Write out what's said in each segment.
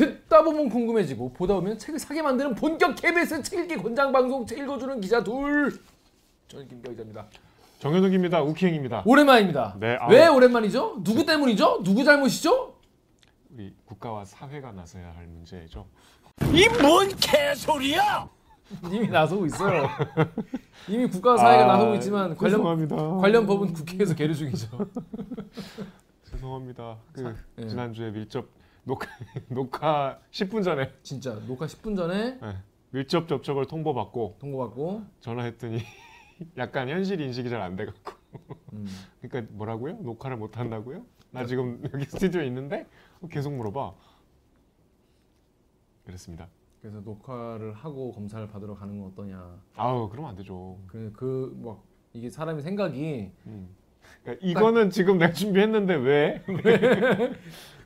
듣다 보면 궁금해지고 보다 보면 책을 사게 만드는 본격 KBS 책 읽기 권장 방송 책 읽어주는 기자 둘. 저는 김기화 기자입니다. 정현욱입니다. 우키행입니다. 오랜만입니다. 네, 아우. 왜 오랜만이죠? 누구 때문이죠? 누구 잘못이죠? 우리 국가와 사회가 나서야 할 문제죠. 이 뭔 개소리야! 이미 나서고 있어요. 이미 국가와 사회가 아, 나서고 있지만 관련 죄송합니다. 관련 법은 국회에서 계류 중이죠. 죄송합니다. 그 예. 지난주에 밀접 녹화 녹화 10분 전에 진짜 녹화 10분 전에 예, 밀접 접촉을 통보받고 통보받고 전화했더니 약간 현실 인식이 잘 안 돼갖고 음. 그러니까 뭐라고요? 녹화를 못 한다고요? 나 지금 여기 스튜디오에 있는데 계속 물어봐. 그랬습니다. 그래서 녹화를 하고 검사를 받으러 가는 건 어떠냐. 아우 그러면 안 되죠. 그그막 이게 사람의 생각이 음. 그러니까 이거는 지금 내가 준비했는데 왜?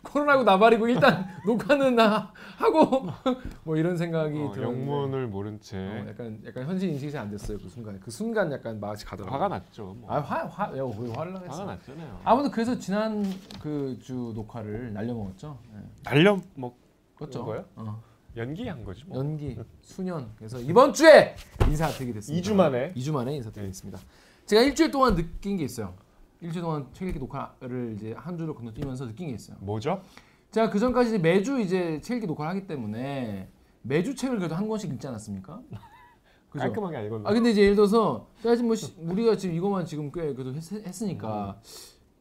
코로나고 나발이고 일단 녹화는 나 하고 뭐 이런 생각이 어, 들었는데 영문을 모른 채 어, 약간 약간 현실 인식이 잘안 됐어요 그 순간 그 순간 약간 맛이 가더라고요. 화가 났죠. 뭐. 아화화 야 왜 화를 화가 나겠어. 났잖아요. 아무튼 그래서 지난 그 주 녹화를 날려 먹었죠. 네. 날려 먹 그렇죠. 거예요? 어. 연기한 거지 뭐. 연기 수년 그래서 이번 주에 인사 드리게 됐습니다. 2주 만에? 2주 만에 인사 드리겠습니다. 제가 일주일 동안 느낀 게 있어요. 일주일 동안 책 읽기 녹화를 이제 한 주를 건너뛰면서 느낀 게 있어요. 뭐죠? 제가 그 전까지 매주 이제 책 읽기 녹화를 하기 때문에 매주 책을 그래도 한 권씩 읽지 않았습니까? 그죠? 깔끔하게 안 읽었나? 아 근데 이제 예를 들어서 제가 지금 뭐 시- 우리가 지금 이거만 지금 꽤 그래도 했, 으니까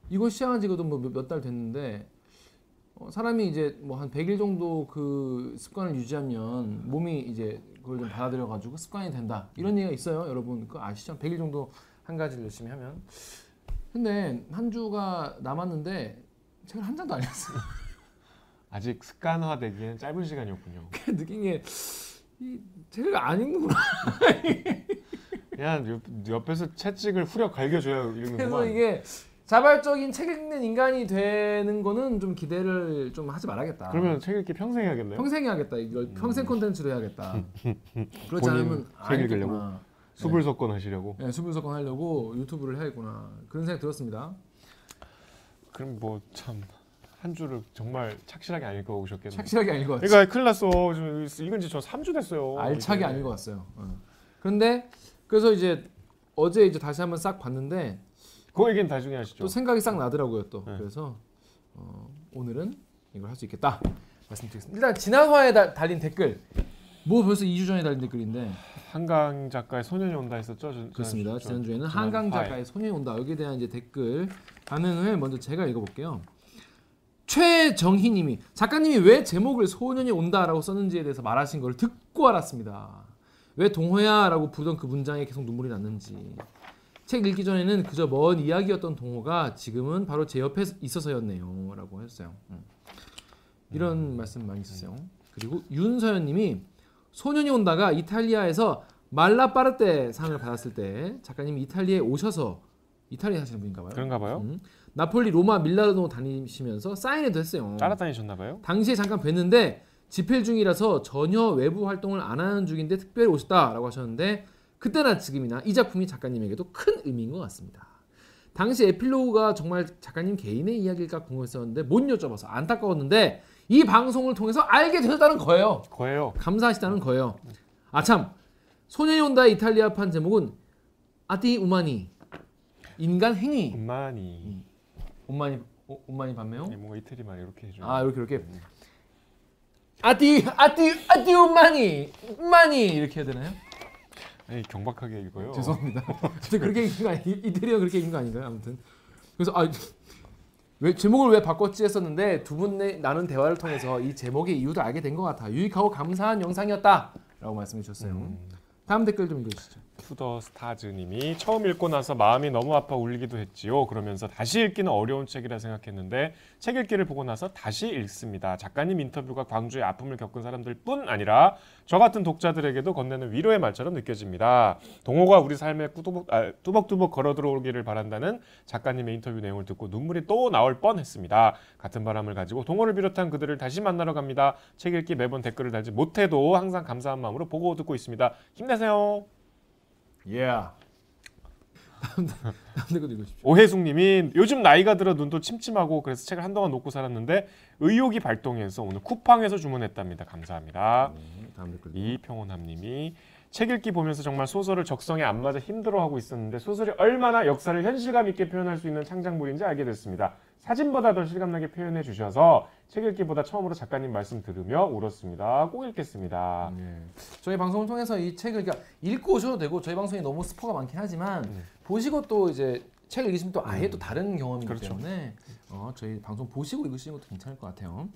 이거 시작한 지 그래도 뭐 몇 달 됐는데 어, 사람이 이제 뭐 한 100일 정도 그 습관을 유지하면 몸이 이제 그걸 좀 받아들여 가지고 습관이 된다 이런 얘기가 있어요 여러분 그거 아시죠 100일 정도 한 가지를 열심히 하면 근데 한 주가 남았는데 책을 한 장도 안 읽었어요 아직 습관화되기엔 짧은 시간이었군요. 느낀 게 이 책을 안 읽는구나 그냥 옆, 옆에서 채찍을 후려 갈겨줘야 그래서 읽는구만. 이게 자발적인 책 읽는 인간이 되는 거는 좀 기대를 좀 하지 말아야겠다. 그러면 책 읽기 평생 해야겠네요. 평생 해야겠다. 이걸 평생 콘텐츠로 해야겠다. 그렇지 않으면 책안 읽으려고? 수불석권 하시려고. 네, 수분석권 하려고 유튜브를 해야겠구나. 그런 생각 들었습니다. 그럼 뭐 참 한 주를 정말 착실하게 안 읽어 오셨겠네요. 착실하게 안 읽어왔지. 그러니까 큰일 났어. 지금 읽은 지저 3주 됐어요. 알차게 이제. 안 읽어 왔어요. 어. 그런데 그래서 이제 어제 이제 다시 한번 싹 봤는데 그 얘기는 나중에 하시죠. 또 생각이 싹 나더라고요 또. 네. 그래서 어, 오늘은 이걸 할 수 있겠다 말씀드리겠습니다. 일단 지난 화에 다- 달린 댓글. 뭐 벌써 2주 전에 달린 댓글인데 한강 작가의 소년이 온다 했었죠. 전- 그렇습니다. 전- 지난주에는 지난 한강. 작가의 손이 온다 여기에 대한 이제 댓글 반응을 먼저 제가 읽어볼게요. 최정희님이 작가님이 왜 제목을 소년이 온다라고 썼는지에 대해서 말하신 걸 듣고 알았습니다. 왜 동호야라고 부르던 그 문장에 계속 눈물이 났는지. 책 읽기 전에는 그저 먼 이야기였던 동호가 지금은 바로 제 옆에 있어서였네요라고 했어요. 음. 이런 말씀 많이 있었어요. 그리고 윤서연님이 소년이 온다가 이탈리아에서 말라파르테 상을 받았을 때 작가님이 이탈리아에 오셔서 이탈리아 사시는 분인가 봐요. 그런가 봐요. 음. 나폴리, 로마, 밀라노 다니시면서 사인회도 했어요. 따라다니셨나 봐요. 당시에 잠깐 뵀는데 집필 중이라서 전혀 외부 활동을 안 하는 중인데 특별히 오셨다라고 하셨는데 그때나 지금이나 이 작품이 작가님에게도 큰 의미인 것 같습니다. 당시 에필로그가 정말 작가님 개인의 이야기일까 궁금했었는데 못 여쭤봐서 안타까웠는데 이 방송을 통해서 알게 되셨다는 거예요. 거예요. 감사하시다는 거예요. 아 참 소년이 온다 이탈리아판 제목은 아티 우마니 인간 행위 엄마니. 온마니 오- 온마니 반매요? 네, 뭔가 이태리만 이렇게 해줘. 아 이렇게 이렇게 아티 아티 아티 우마니 우마니 이렇게 해야 되나요? 아니 경박하게 읽어요. 죄송합니다. 그렇게 읽은 거 아니 이태리어 그렇게 읽은 거 아닌가요? 아무튼 그래서 아 왜 제목을 왜 바꿨지 했었는데 두 분의 나눈 대화를 통해서 이 제목의 이유도 알게 된 것 같아. 유익하고 감사한 영상이었다 라고 말씀해 주셨어요. 음. 다음 댓글 좀 읽어주시죠. 투더 스타즈님이 처음 읽고 나서 마음이 너무 아파 울기도 했지요. 그러면서 다시 읽기는 어려운 책이라 생각했는데 책 읽기를 보고 나서 다시 읽습니다. 작가님 인터뷰가 광주의 아픔을 겪은 사람들뿐 아니라 저 같은 독자들에게도 건네는 위로의 말처럼 느껴집니다. 동호가 우리 삶에 꾸두벅, 아, 뚜벅뚜벅 걸어 들어오기를 바란다는 작가님의 인터뷰 내용을 듣고 눈물이 또 나올 뻔했습니다. 같은 바람을 가지고 동호를 비롯한 그들을 다시 만나러 갑니다. 책 읽기 매번 댓글을 달지 못해도 항상 감사한 마음으로 보고 듣고 있습니다. 힘내세요. Yeah. 오혜숙님이 요즘 나이가 들어 눈도 침침하고 그래서 책을 한동안 놓고 살았는데 의욕이 발동해서 오늘 쿠팡에서 주문했답니다. 감사합니다. 네, 다음 댓글. 이평원함님이 책 읽기 보면서 정말 소설을 적성에 안 맞아 힘들어하고 있었는데 소설이 얼마나 역사를 현실감 있게 표현할 수 있는 창작물인지 알게 됐습니다. 사진보다 더 실감나게 표현해 주셔서 책 읽기보다 처음으로 작가님 말씀 들으며 울었습니다. 꼭 읽겠습니다. 네. 저희 방송을 통해서 이 책을 그러니까 읽고 오셔도 되고 저희 방송이 너무 스포가 많긴 하지만 음. 보시고 또 이제 책을 읽으시면 또 아예 음. 또 다른 경험이기 그렇죠. 때문에 어, 저희 방송 보시고 읽으시는 것도 괜찮을 것 같아요.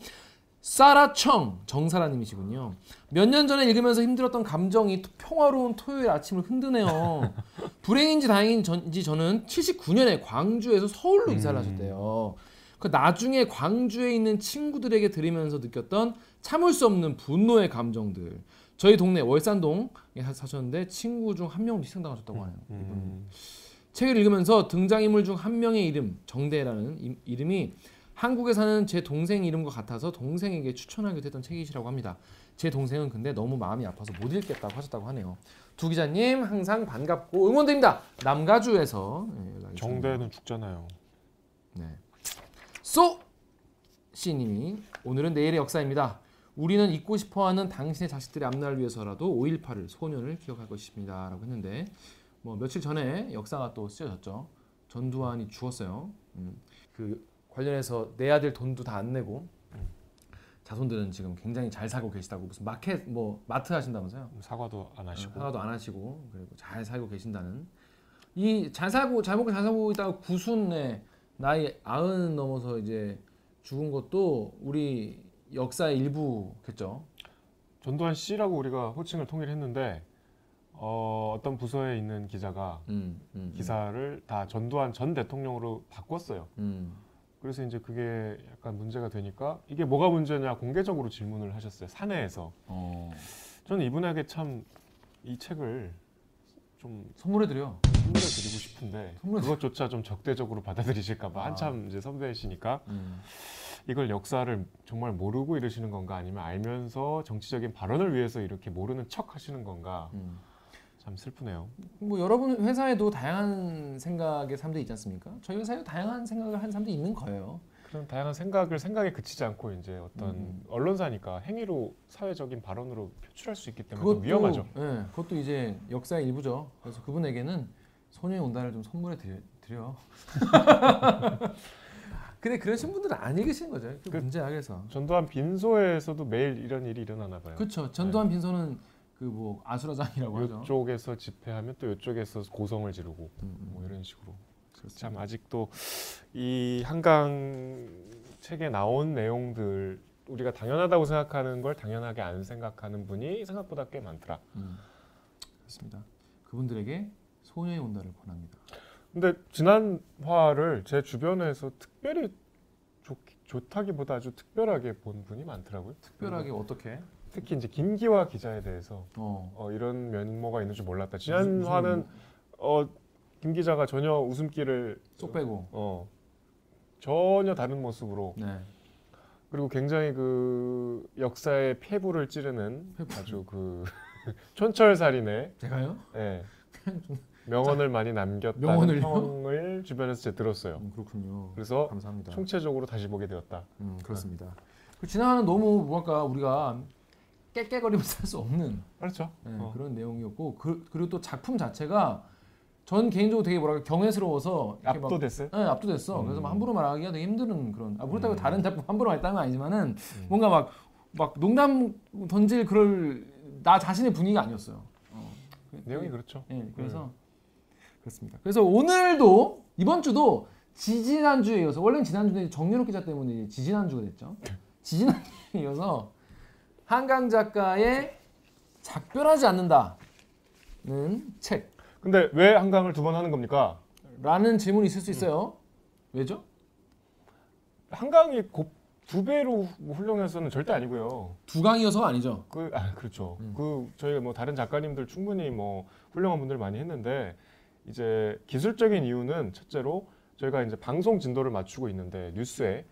사라청 정사라님이시군요. 몇 년 전에 읽으면서 힘들었던 감정이 또 평화로운 토요일 아침을 흔드네요. 불행인지 다행인지 저는 79년에 광주에서 서울로 이사를 음. 하셨대요. 그 나중에 광주에 있는 친구들에게 들으면서 느꼈던 참을 수 없는 분노의 감정들. 저희 동네 월산동에 사- 사셨는데 친구 중 한 명 희생당하셨다고 하네요. 음, 책을 읽으면서 등장인물 중 한 명의 이름 정대라는 이, 이름이 한국에 사는 제 동생 이름과 같아서 동생에게 추천하기도 했던 책이시라고 합니다. 제 동생은 근데 너무 마음이 아파서 못 읽겠다고 하셨다고 하네요. 두 기자님 항상 반갑고 응원드립니다. 남가주에서 주셨네요. 정대는 죽잖아요. 네. 쏘 씨님이 오늘은 내일의 역사입니다. 우리는 잊고 싶어하는 당신의 자식들의 앞날을 위해서라도 5.18을 소년을 기억할 것입니다 라고 했는데 뭐 며칠 전에 역사가 또 쓰여졌죠. 전두환이 죽었어요. 음, 그 관련해서 내야 될 돈도 다 안 내고 자손들은 지금 굉장히 잘 살고 계시다고 무슨 마켓 뭐 마트 하신다면서요? 사과도 안 하시고 하나도 안 하시고 그리고 잘 살고 계신다는 이 잘 살고 잘 먹고 잘 살고 있다가 구순에 나이 아흔 넘어서 이제 죽은 것도 우리 역사의 일부겠죠. 전두환 씨라고 우리가 호칭을 통일했는데 어, 어떤 부서에 있는 기자가 음, 음, 기사를 다 전두환 전 대통령으로 바꿨어요. 음. 그래서 이제 그게 약간 문제가 되니까 이게 뭐가 문제냐 공개적으로 질문을 하셨어요. 사내에서. 어, 저는 이분에게 참 이 책을 좀 선물해드려. 선물해 드리고 싶은데 선물해- 그것조차 좀 적대적으로 받아들이실까봐 아. 한참 이제 선배이시니까 음. 이걸 역사를 정말 모르고 이러시는 건가 아니면 알면서 정치적인 발언을 위해서 이렇게 모르는 척 하시는 건가 음. 참 슬프네요. 뭐 여러분 회사에도 다양한 생각의 사람들이 있지 않습니까? 저희 회사에도 다양한 생각을 하는 사람들이 있는 거예요. 그런 다양한 생각을 생각에 그치지 않고 이제 어떤 음. 언론사니까 행위로 사회적인 발언으로 표출할 수 있기 때문에 좀 위험하죠. 예, 그것도 이제 역사의 일부죠. 그래서 그분에게는 소녀의 온단을 좀 선물해 드려. 근데 그러신 분들은 안 읽으시는 거죠. 그 그- 문제야 그래서. 전두환 빈소에서도 매일 이런 일이 일어나나 봐요. 그렇죠. 전두환 빈소는 그 뭐 아수라장이라고 하죠. 이쪽에서 집회하면 또 이쪽에서 고성을 지르고 음, 음. 뭐 이런 식으로 그렇습니다. 참 아직도 이 한강 책에 나온 내용들 우리가 당연하다고 생각하는 걸 당연하게 안 생각하는 분이 생각보다 꽤 많더라. 음, 그렇습니다. 그분들에게 소녀의 온단을 권합니다. 근데 지난 화를 제 주변에서 특별히 좋, 좋다기보다 아주 특별하게 본 분이 많더라고요. 특별하게 어떻게? 특히 이제 김기화 기자에 대해서 어. 어, 이런 면모가 있는 줄 몰랐다. 지난 화는 어, 김 기자가 전혀 웃음기를 쏙 빼고. 어, 전혀 다른 모습으로 네. 그리고 굉장히 그 역사의 폐부를 찌르는. 아주 그 촌철살인의 제가요? 예, 명언을 많이 남겼다는 명언을요? 평을 주변에서 제가 들었어요. 음, 그렇군요. 그래서 감사합니다. 총체적으로 다시 보게 되었다. 음, 그렇습니다. 그 지난화는 너무 뭐랄까 우리가 깨깨거리면서 할 수 없는 그렇죠. 네, 어. 그런 내용이었고 그, 그리고 또 작품 자체가 전 개인적으로 되게 뭐랄까 경외스러워서 이렇게 막- 압도됐어요. 네, 압도됐어. 음. 그래서 막 함부로 말하기가 되게 힘든 그런. 아, 그렇다고 음. 다른 작품 함부로 말했다는 건 아니지만은 음. 뭔가 막 막 농담 던질 그럴 나 자신의 분위기가 아니었어요. 어. 내용이 그렇죠. 예, 그래서 그렇습니다. 그래서 오늘도 이번 주도 지지난 주에 이어서 원래는 지난 주에 정유롭 기자 때문에 지지난 주가 됐죠. 지지난 주에 이어서 한강 작가의 작별하지 않는다는 책라는 근데 왜 한강을 두 번 하는 겁니까? 질문이 있을 수 있어요. 왜죠? 한강이 곱, 두 배로 뭐 훌륭해서는 절대 아니고요. 두 강이어서가 아니죠. 그, 아, 그렇죠. 음. 그 저희가 뭐 다른 작가님들 충분히 뭐 훌륭한 분들 많이 했는데 이제 기술적인 이유는 첫째로 저희가 이제 방송 진도를 맞추고 있는데 뉴스에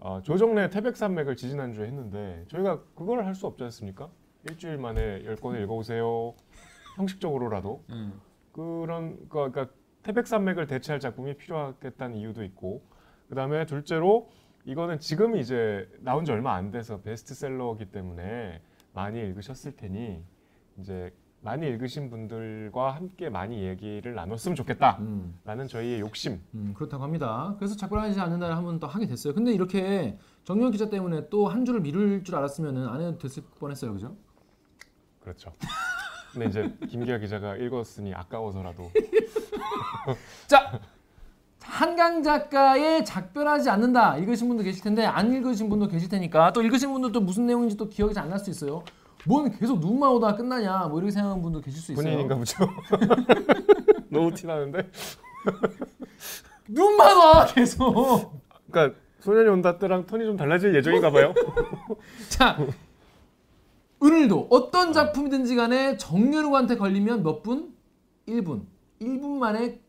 어, 조정래 태백산맥을 지지난주에 했는데 저희가 그걸 할 수 없지 않습니까? 일주일 만에 열 권을 읽어오세요. 형식적으로라도 음. 그런 거 그러니까 태백산맥을 대체할 작품이 필요하겠다는 이유도 있고 그 다음에 둘째로 이거는 지금 이제 나온 지 얼마 안 돼서 베스트셀러이기 때문에 많이 읽으셨을 테니 이제 많이 읽으신 분들과 함께 많이 얘기를 나눴으면 좋겠다라는 음. 저희의 욕심. 음, 그렇다고 합니다. 그래서 작별하지 않는다를 한번 더 하게 됐어요. 근데 이렇게 정유현 기자 때문에 또 한 주를 미룰 줄 알았으면 안 해도 됐을 뻔했어요, 그죠? 그렇죠. 근데 이제 김기아 기자가 읽었으니 아까워서라도 자, 한강 작가의 작별하지 않는다 읽으신 분도 계실 텐데 안 읽으신 분도 계실 테니까 또 읽으신 분도 또 무슨 내용인지 또 기억이 잘 안 날 수 있어요. 뭔 계속 눈만 오다가 끝나냐 뭐 이렇게 생각하는 분도 계실 수 있어요. 본인인가 보죠. 너무 티 나는데. 눈만 와 계속. 그러니까 소년이 온다 때랑 톤이 좀 달라질 예정인가 봐요. 자, 오늘도 어떤 작품이든지 간에 정연우한테 걸리면 몇 분? 1분. 1분 만에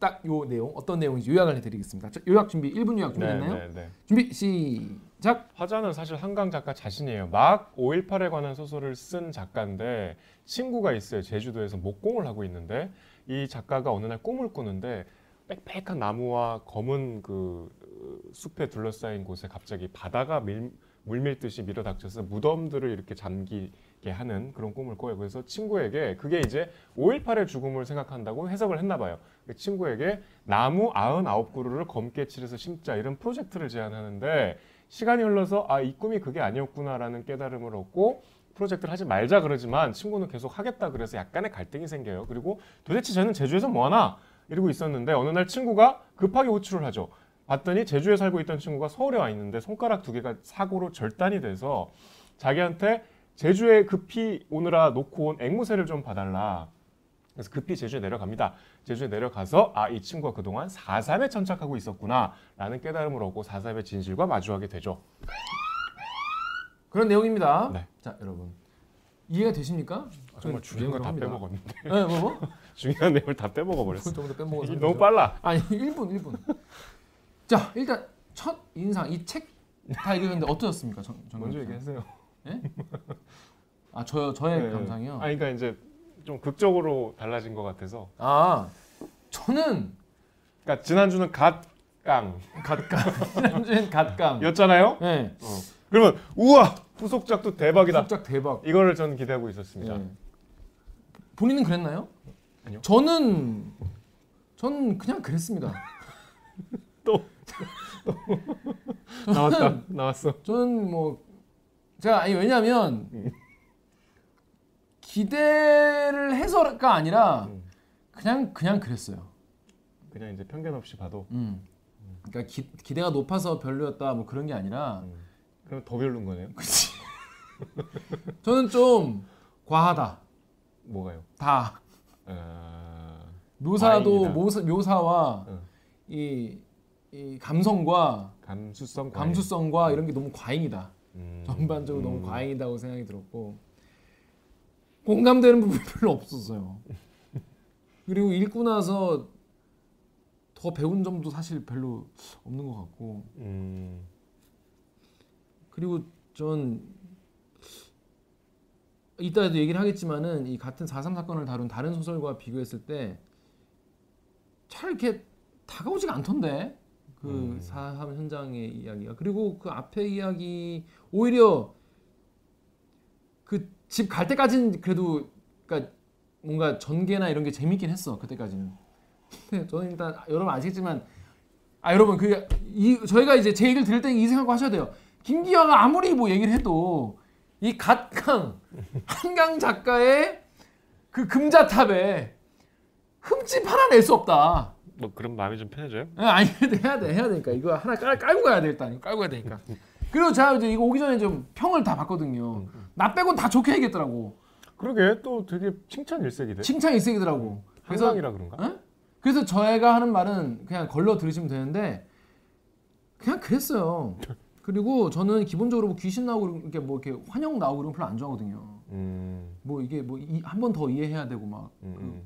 딱 요 내용 어떤 내용인지 요약을 해드리겠습니다. 자, 요약 준비 1분 요약 준비됐나요? 네, 네. 준비 시작. 화자는 사실 한강 작가 자신이에요. 막 5.18에 관한 소설을 쓴 작가인데 친구가 있어요. 제주도에서 목공을 하고 있는데 이 작가가 어느 날 꿈을 꾸는데 빽빽한 나무와 검은 그 어, 숲에 둘러싸인 곳에 갑자기 바다가 밀, 물밀듯이 밀어닥쳐서 무덤들을 이렇게 잠기게 하는 그런 꿈을 꿔요. 그래서 친구에게 그게 이제 5.18의 죽음을 생각한다고 해석을 했나 봐요. 그 친구에게 나무 99그루를 검게 칠해서 심자 이런 프로젝트를 제안하는데 시간이 흘러서 아 이 꿈이 그게 아니었구나라는 깨달음을 얻고 프로젝트를 하지 말자 그러지만 친구는 계속 하겠다 그래서 약간의 갈등이 생겨요. 그리고 도대체 쟤는 제주에서 뭐 하나 이러고 있었는데 어느 날 친구가 급하게 호출을 하죠. 봤더니 제주에 살고 있던 친구가 서울에 와 있는데 손가락 두 개가 사고로 절단이 돼서 자기한테 제주에 급히 오느라 놓고 온 앵무새를 좀 봐달라. 그래서 급히 제주에 내려갑니다. 제주에 내려가서 아 이 친구가 그동안 4.3에 천착하고 있었구나 라는 깨달음을 얻고 4.3의 진실과 마주하게 되죠. 그런 내용입니다. 네. 자, 여러분 이해가 되십니까? 아, 정말 중요한 거다 합니다. 빼먹었는데 네, 뭐 뭐? 중요한 내용을 다 빼먹어 버렸어. 더 빼먹어서 너무 빨라. 아니 1분 1분. 자, 일단 첫 인상 이 책 다 읽었는데 어떠셨습니까? 정, 정 먼저? 얘기하세요. 아, 저 저의 네. 감상이요. 아니 그러니까 이제 좀 극적으로 달라진 것 같아서. 아, 저는 그러니까 지난주는 갓깡 갓감 지난주엔 갓감. 였잖아요. 네. 어. 그러면 우와 후속작도 대박이다. 깜짝 대박. 이거를 저는 기대하고 있었습니다. 네. 본인은 그랬나요? 아니요. 저는 전 그냥 그랬습니다. 또 나왔다 나왔어. 저는 뭐 제가 아니 왜냐면 음. 기대를 해서가 아니라 음. 그냥 그냥 그랬어요. 그냥 이제 편견 없이 봐도 음. 그러니까 기, 기대가 높아서 별로였다 뭐 그런 게 아니라 그럼 더 별론 거네요. 그치. 저는 좀 과하다. 뭐가요? 다 아, 묘사도. 묘사, 묘사와 응. 이, 이 감성과 감수성 과잉. 감수성과 이런 게 너무 과잉이다. 음. 전반적으로 음. 너무 과잉이다고 생각이 들었고 공감되는 부분이 별로 없었어요. 그리고 읽고 나서 더 배운 점도 사실 별로 없는 것 같고 음. 그리고 전 이따도 얘기를 하겠지만은 이 같은 4.3 사건을 다룬 다른 소설과 비교했을 때 잘 이렇게 다가오지가 않던데 그 음. 4.3 현장의 이야기가 그리고 그 앞에 이야기 오히려 그 집 갈 때까지는 그래도 그러니까 뭔가 전개나 이런 게 재밌긴 했어 그때까지는 근데 저는 일단 여러분 아시겠지만 아 여러분 그 이 저희가 이제 제 얘기를 들을 때 이 생각을 하셔야 돼요. 김기화가 아무리 뭐 얘기를 해도 이 갓강 한강 작가의 그 금자탑에 흠집 하나 낼 수 없다. 뭐 그런 마음이 좀 편해져요? 예, 아니 해야 돼 해야 되니까 이거 하나 깔, 깔고 가야 돼 일단 깔고 가야 되니까. 그리고 제가 이제 이거 오기 전에 좀 평을 다 봤거든요. 나 빼곤 다 좋게 얘기했더라고. 그러게 또 되게 칭찬 일색이네. 칭찬 일색이더라고. 그래서 한강이라 그런가? 어? 그래서 저희가 하는 말은 그냥 걸러 들으시면 되는데 그냥 그랬어요. 그리고 저는 기본적으로 뭐 귀신 나오고 이렇게 뭐 이렇게 환영 나오고 그런 거 별로 안 좋아하거든요. 음. 뭐 이게 뭐 한 번 더 이해해야 되고 막 음, 음.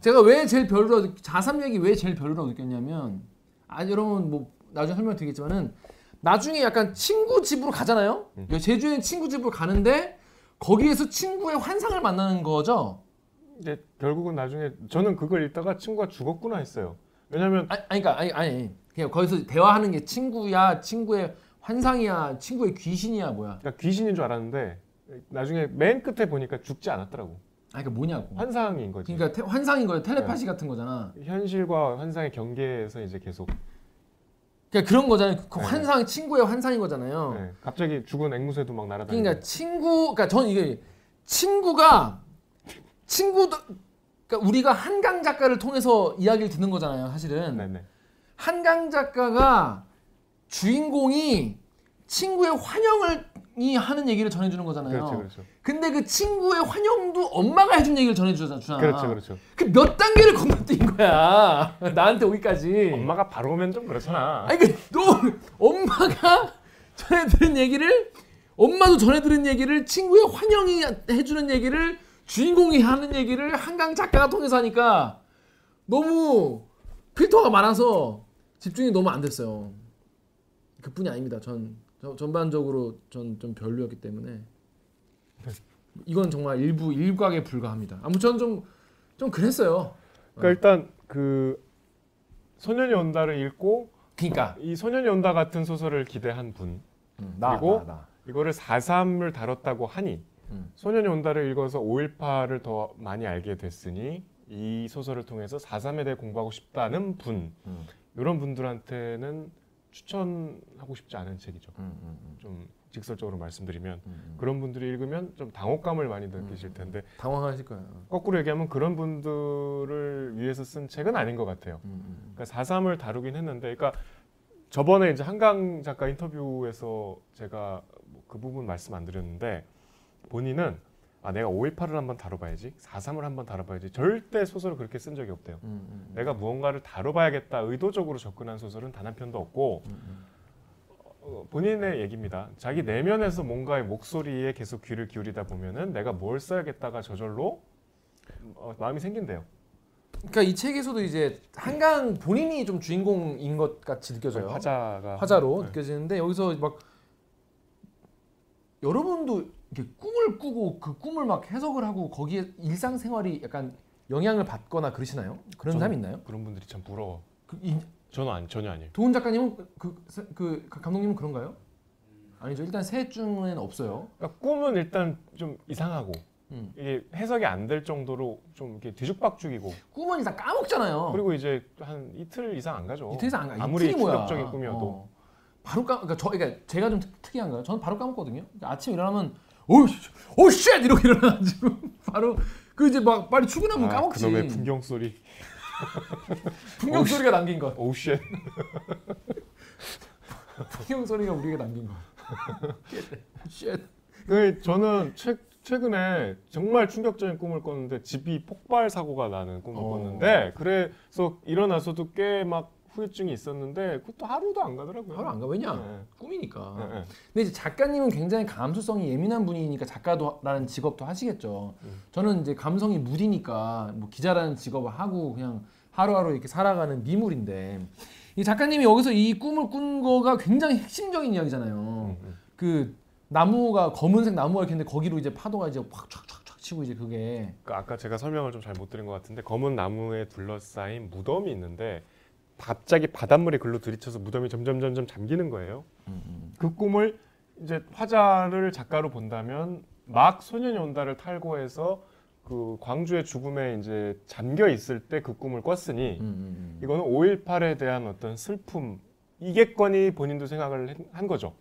제가 왜 제일 별로 느- 자삼 얘기 왜 제일 별로 느꼈냐면 아 여러분 뭐 나중에 설명드리겠지만은 나중에 약간 친구 집으로 가잖아요. 제주에 친구 집으로 가는데 거기에서 친구의 환상을 만나는 거죠. 이제 결국은 나중에 저는 그걸 읽다가 친구가 죽었구나 했어요. 왜냐면 아니, 아니 그러니까 아니 아니 그냥 거기서 대화하는 게 친구야 친구의 환상이야 친구의 귀신이야 뭐야 그러니까 귀신인 줄 알았는데 나중에 맨 끝에 보니까 죽지 않았더라고. 아니 그러니까 뭐냐고 환상인 거지. 그러니까 태- 환상인 거예요 텔레파시 같은 거잖아 현실과 환상의 경계에서 이제 계속 그러니까 그런 거잖아요 그 네. 환상 친구의 환상인 거잖아요 네, 갑자기 죽은 앵무새도 막 날아다니고. 그러니까 친구 그러니까 저는 이게 친구가 친구도 그러니까 우리가 한강 작가를 통해서 이야기를 듣는 거잖아요 사실은 네네. 한강 작가가 주인공이 친구의 환영을 이 하는 얘기를 전해주는 거잖아요. 그렇죠, 그렇죠, 근데 그 친구의 환영도 엄마가 해준 얘기를 전해주잖아. 그렇죠, 그렇죠. 그 몇 단계를 건너뛴 거야. 나한테 오기까지. 엄마가 바로 오면 좀 그렇잖아. 아니 그너 엄마가 전해 들은 얘기를 엄마도 전해 들은 얘기를 친구의 환영이 해주는 얘기를 주인공이 하는 얘기를 한강 작가가 통해서 하니까 너무 필터가 많아서 집중이 너무 안 됐어요. 그뿐이 아닙니다. 전 저- 전반적으로 전 좀 별로였기 때문에 이건 정말 일부 일각에 불과합니다. 아무튼 좀좀 그랬어요. 그러니까 일단 그 소년이 온다를 읽고 그러니까 이 소년이 온다 같은 소설을 기대한 분 나, 그리고 나, 나. 이거를 4.3을 다뤘다고 하니 음. 소년이 온다를 읽어서 5.18을 더 많이 알게 됐으니 이 소설을 통해서 4.3에 대해 공부하고 싶다는 분 음. 이런 분들한테는 추천하고 싶지 않은 책이죠. 음, 음, 음, 좀 직설적으로 말씀드리면 음. 그런 분들이 읽으면 좀 당혹감을 많이 느끼실 텐데 당황하실 거예요. 거꾸로 얘기하면 그런 분들을 위해서 쓴 책은 아닌 것 같아요. 음, 음. 그러니까 4.3을 다루긴 했는데, 그러니까 저번에 이제 한강 작가 인터뷰에서 제가 뭐 그 부분 말씀 안 드렸는데 본인은 아 내가 5.18을 한번 다뤄봐야지, 4.3을 한번 다뤄봐야지. 절대 소설을 그렇게 쓴 적이 없대요. 음, 음, 내가 무언가를 다뤄봐야겠다 의도적으로 접근한 소설은 단 한 편도 없고 음, 음. 어, 본인의 얘기입니다. 자기 내면에서 뭔가의 목소리에 계속 귀를 기울이다 보면은 내가 뭘 써야겠다가 저절로 어, 마음이 생긴대요. 그러니까 이 책에서도 이제 한강 본인이 좀 주인공인 것 같이 느껴져요. 화자가 화자로 네. 느껴지는데 여기서 막 여러분도 이렇게 꿈을 꾸고 그 꿈을 막 해석을 하고 거기에 일상생활이 약간 영향을 받거나 그러시나요? 그런 사람 있나요? 그런 분들이 참 부러워. 그, 이, 저는 아니, 전혀 아니에요. 도훈 작가님은 그, 그, 그 감독님은 그런가요? 아니죠. 일단 셋 중에는 없어요. 그러니까 꿈은 일단 좀 이상하고 음. 이게 해석이 안 될 정도로 좀 이렇게 뒤죽박죽이고 꿈은 일단 까먹잖아요. 그리고 이제 한 이틀 이상 안 가죠. 이틀 이상 안 가. 아무리. 충격적인 꿈이어도 어. 바로 까 그러니까 저 그러니까 제가 좀 특, 특이한가요? 저는 바로 까먹거든요. 그러니까 아침 일어나면 oh oh shit 이러고 일어나가지고 바로 그 이제 막 빨리 출근하면 아, 까먹지. 그놈의 풍경 소리. 풍경 소리가 남긴 것. oh shit. 풍경 소리가 우리에게 남긴 것. shit. 그 저는 최, 최근에 정말 충격적인 꿈을 꿨는데 집이 폭발 사고가 나는 꿈을 어. 꿨는데 그래서 일어나서도 꽤 막 후유증이 있었는데 그것도 하루도 안 가더라고요. 바로 안 가. 왜냐? 네. 꿈이니까. 네, 네. 근데 이제 작가님은 굉장히 감수성이 예민한 분이니까 작가도 라는 직업도 하시겠죠. 음. 저는 이제 감성이 무디니까 뭐 기자라는 직업을 하고 그냥 하루하루 이렇게 살아가는 미물인데 이 작가님이 여기서 이 꿈을 꾼 거가 굉장히 핵심적인 이야기잖아요. 음, 음. 그 나무가 검은색 나무가 있는데 거기로 이제 파도가 이제 확 촥촥촥 치고 이제 그게 그 아까 제가 설명을 좀 잘 못 드린 것 같은데 검은 나무에 둘러싸인 무덤이 있는데 갑자기 바닷물이 글로 들이쳐서 무덤이 점점 점점 잠기는 거예요. 그 꿈을 이제 화자를 작가로 본다면 막 소년이 온다를 탈고해서 그 광주의 죽음에 이제 잠겨 있을 때 그 꿈을 꿨으니 음, 이거는 5.18에 대한 어떤 슬픔 이겠거니 본인도 생각을 했- 한 거죠.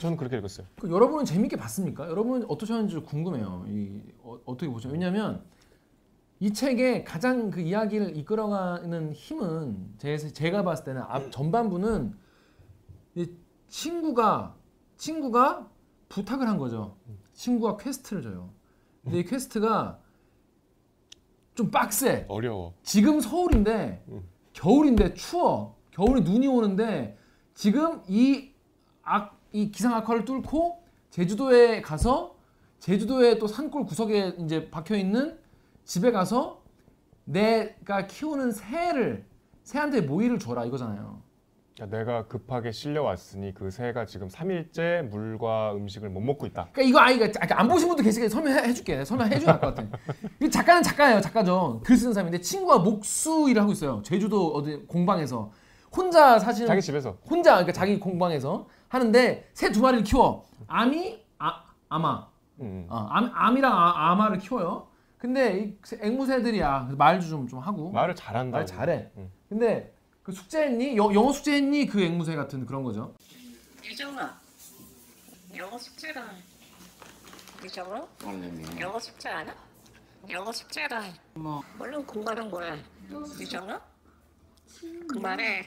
저는 그렇게 읽었어요. 그 여러분은 재밌게 봤습니까? 여러분 어떠셨는지 궁금해요. 이 어, 어떻게 보죠? 왜냐하면 이 책의 가장 그 이야기를 이끌어가는 힘은 제, 제가 봤을 때는 앞 전반부는 이 친구가 친구가 부탁을 한 거죠. 친구가 quest를 줘요. 근데 이 quest가 좀 빡세. 어려워. 지금 서울인데 음. 겨울인데 추워. 겨울에 눈이 오는데 지금 이 악, 이 기상 악화를 뚫고 제주도에 가서 제주도에 또 산골 구석에 이제 박혀 있는 집에 가서 내가 키우는 새를 새한테 모이를 줘라 이거잖아요. 내가 급하게 실려왔으니 그 새가 지금 3일째 물과 음식을 못 먹고 있다. 그러니까 이거 아이가 그러니까 안 보신 분도 계시니까 설명해 줄게. 설명해 줘야 할 것 같아. 이 작가는 작가예요, 작가죠. 글 쓰는 사람인데 친구가 목수 일을 하고 있어요. 제주도 어디 공방에서 혼자 사시는 자기 집에서 혼자 그러니까 자기 공방에서 하는데 새 두 마리를 키워. 아미 아 아마 음. 어, 암, 암이랑 아, 아마를 키워요. 근데 이 앵무새들이야. 말도 좀, 좀 하고. 말을 잘한다. 말 잘해. 응. 근데 그 숙제했니? 여, 영어 숙제했니? 그 앵무새 같은 그런 거죠. 유정아, 영어 숙제라. 유정아? 영어 숙제 안 해? 영어 숙제라. 뭐? 얼른 공부하는 거야. 유정아? 그만해.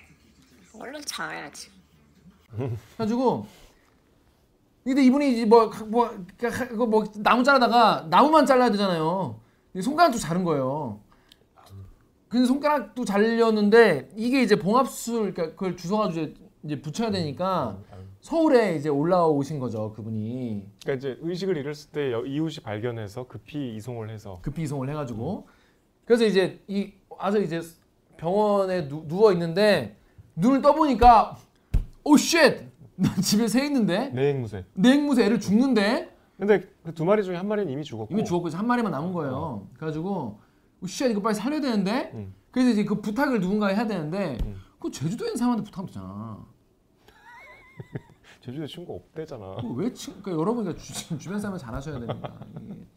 얼른 자야지. 그래가지고 근데 이분이 이제 뭐, 가- 뭐, 뭐 나무 자르다가 나무만 잘라야 되잖아요. 근데 손가락도 자른 거예요. 근데 손가락도 잘렸는데 이게 이제 봉합술 그러니까 그걸 주워가지고 이제- 붙여야 되니까 서울에 이제 올라오신 거죠 그분이 그러니까 이제 의식을 잃었을 때 여- 이웃이 발견해서 급히 이송을 해서 급히 이송을 해가지고 그래서 이제 이 와서 이제 병원에 누, 누워 있는데 눈을 떠 보니까 oh shit! 나 집에 새 있는데 내 앵무새. 내 앵무새 애를 죽는데 근데 그 두 마리 중에 한 마리는 이미 죽었고. 이미 죽었고 이제 한 마리만 남은 거예요. 그래가지고 oh shit! 이거 빨리 살려야 되는데 음. 그래서 이제 그 부탁을 누군가 해야 되는데 음. 그 제주도에 있는 사람한테 부탁하면 되잖아. 제주도에 친구 없대잖아. 그거 왜 친, 그러니까 여러분 이 주, 주변 사람을 잘하셔야 됩니다.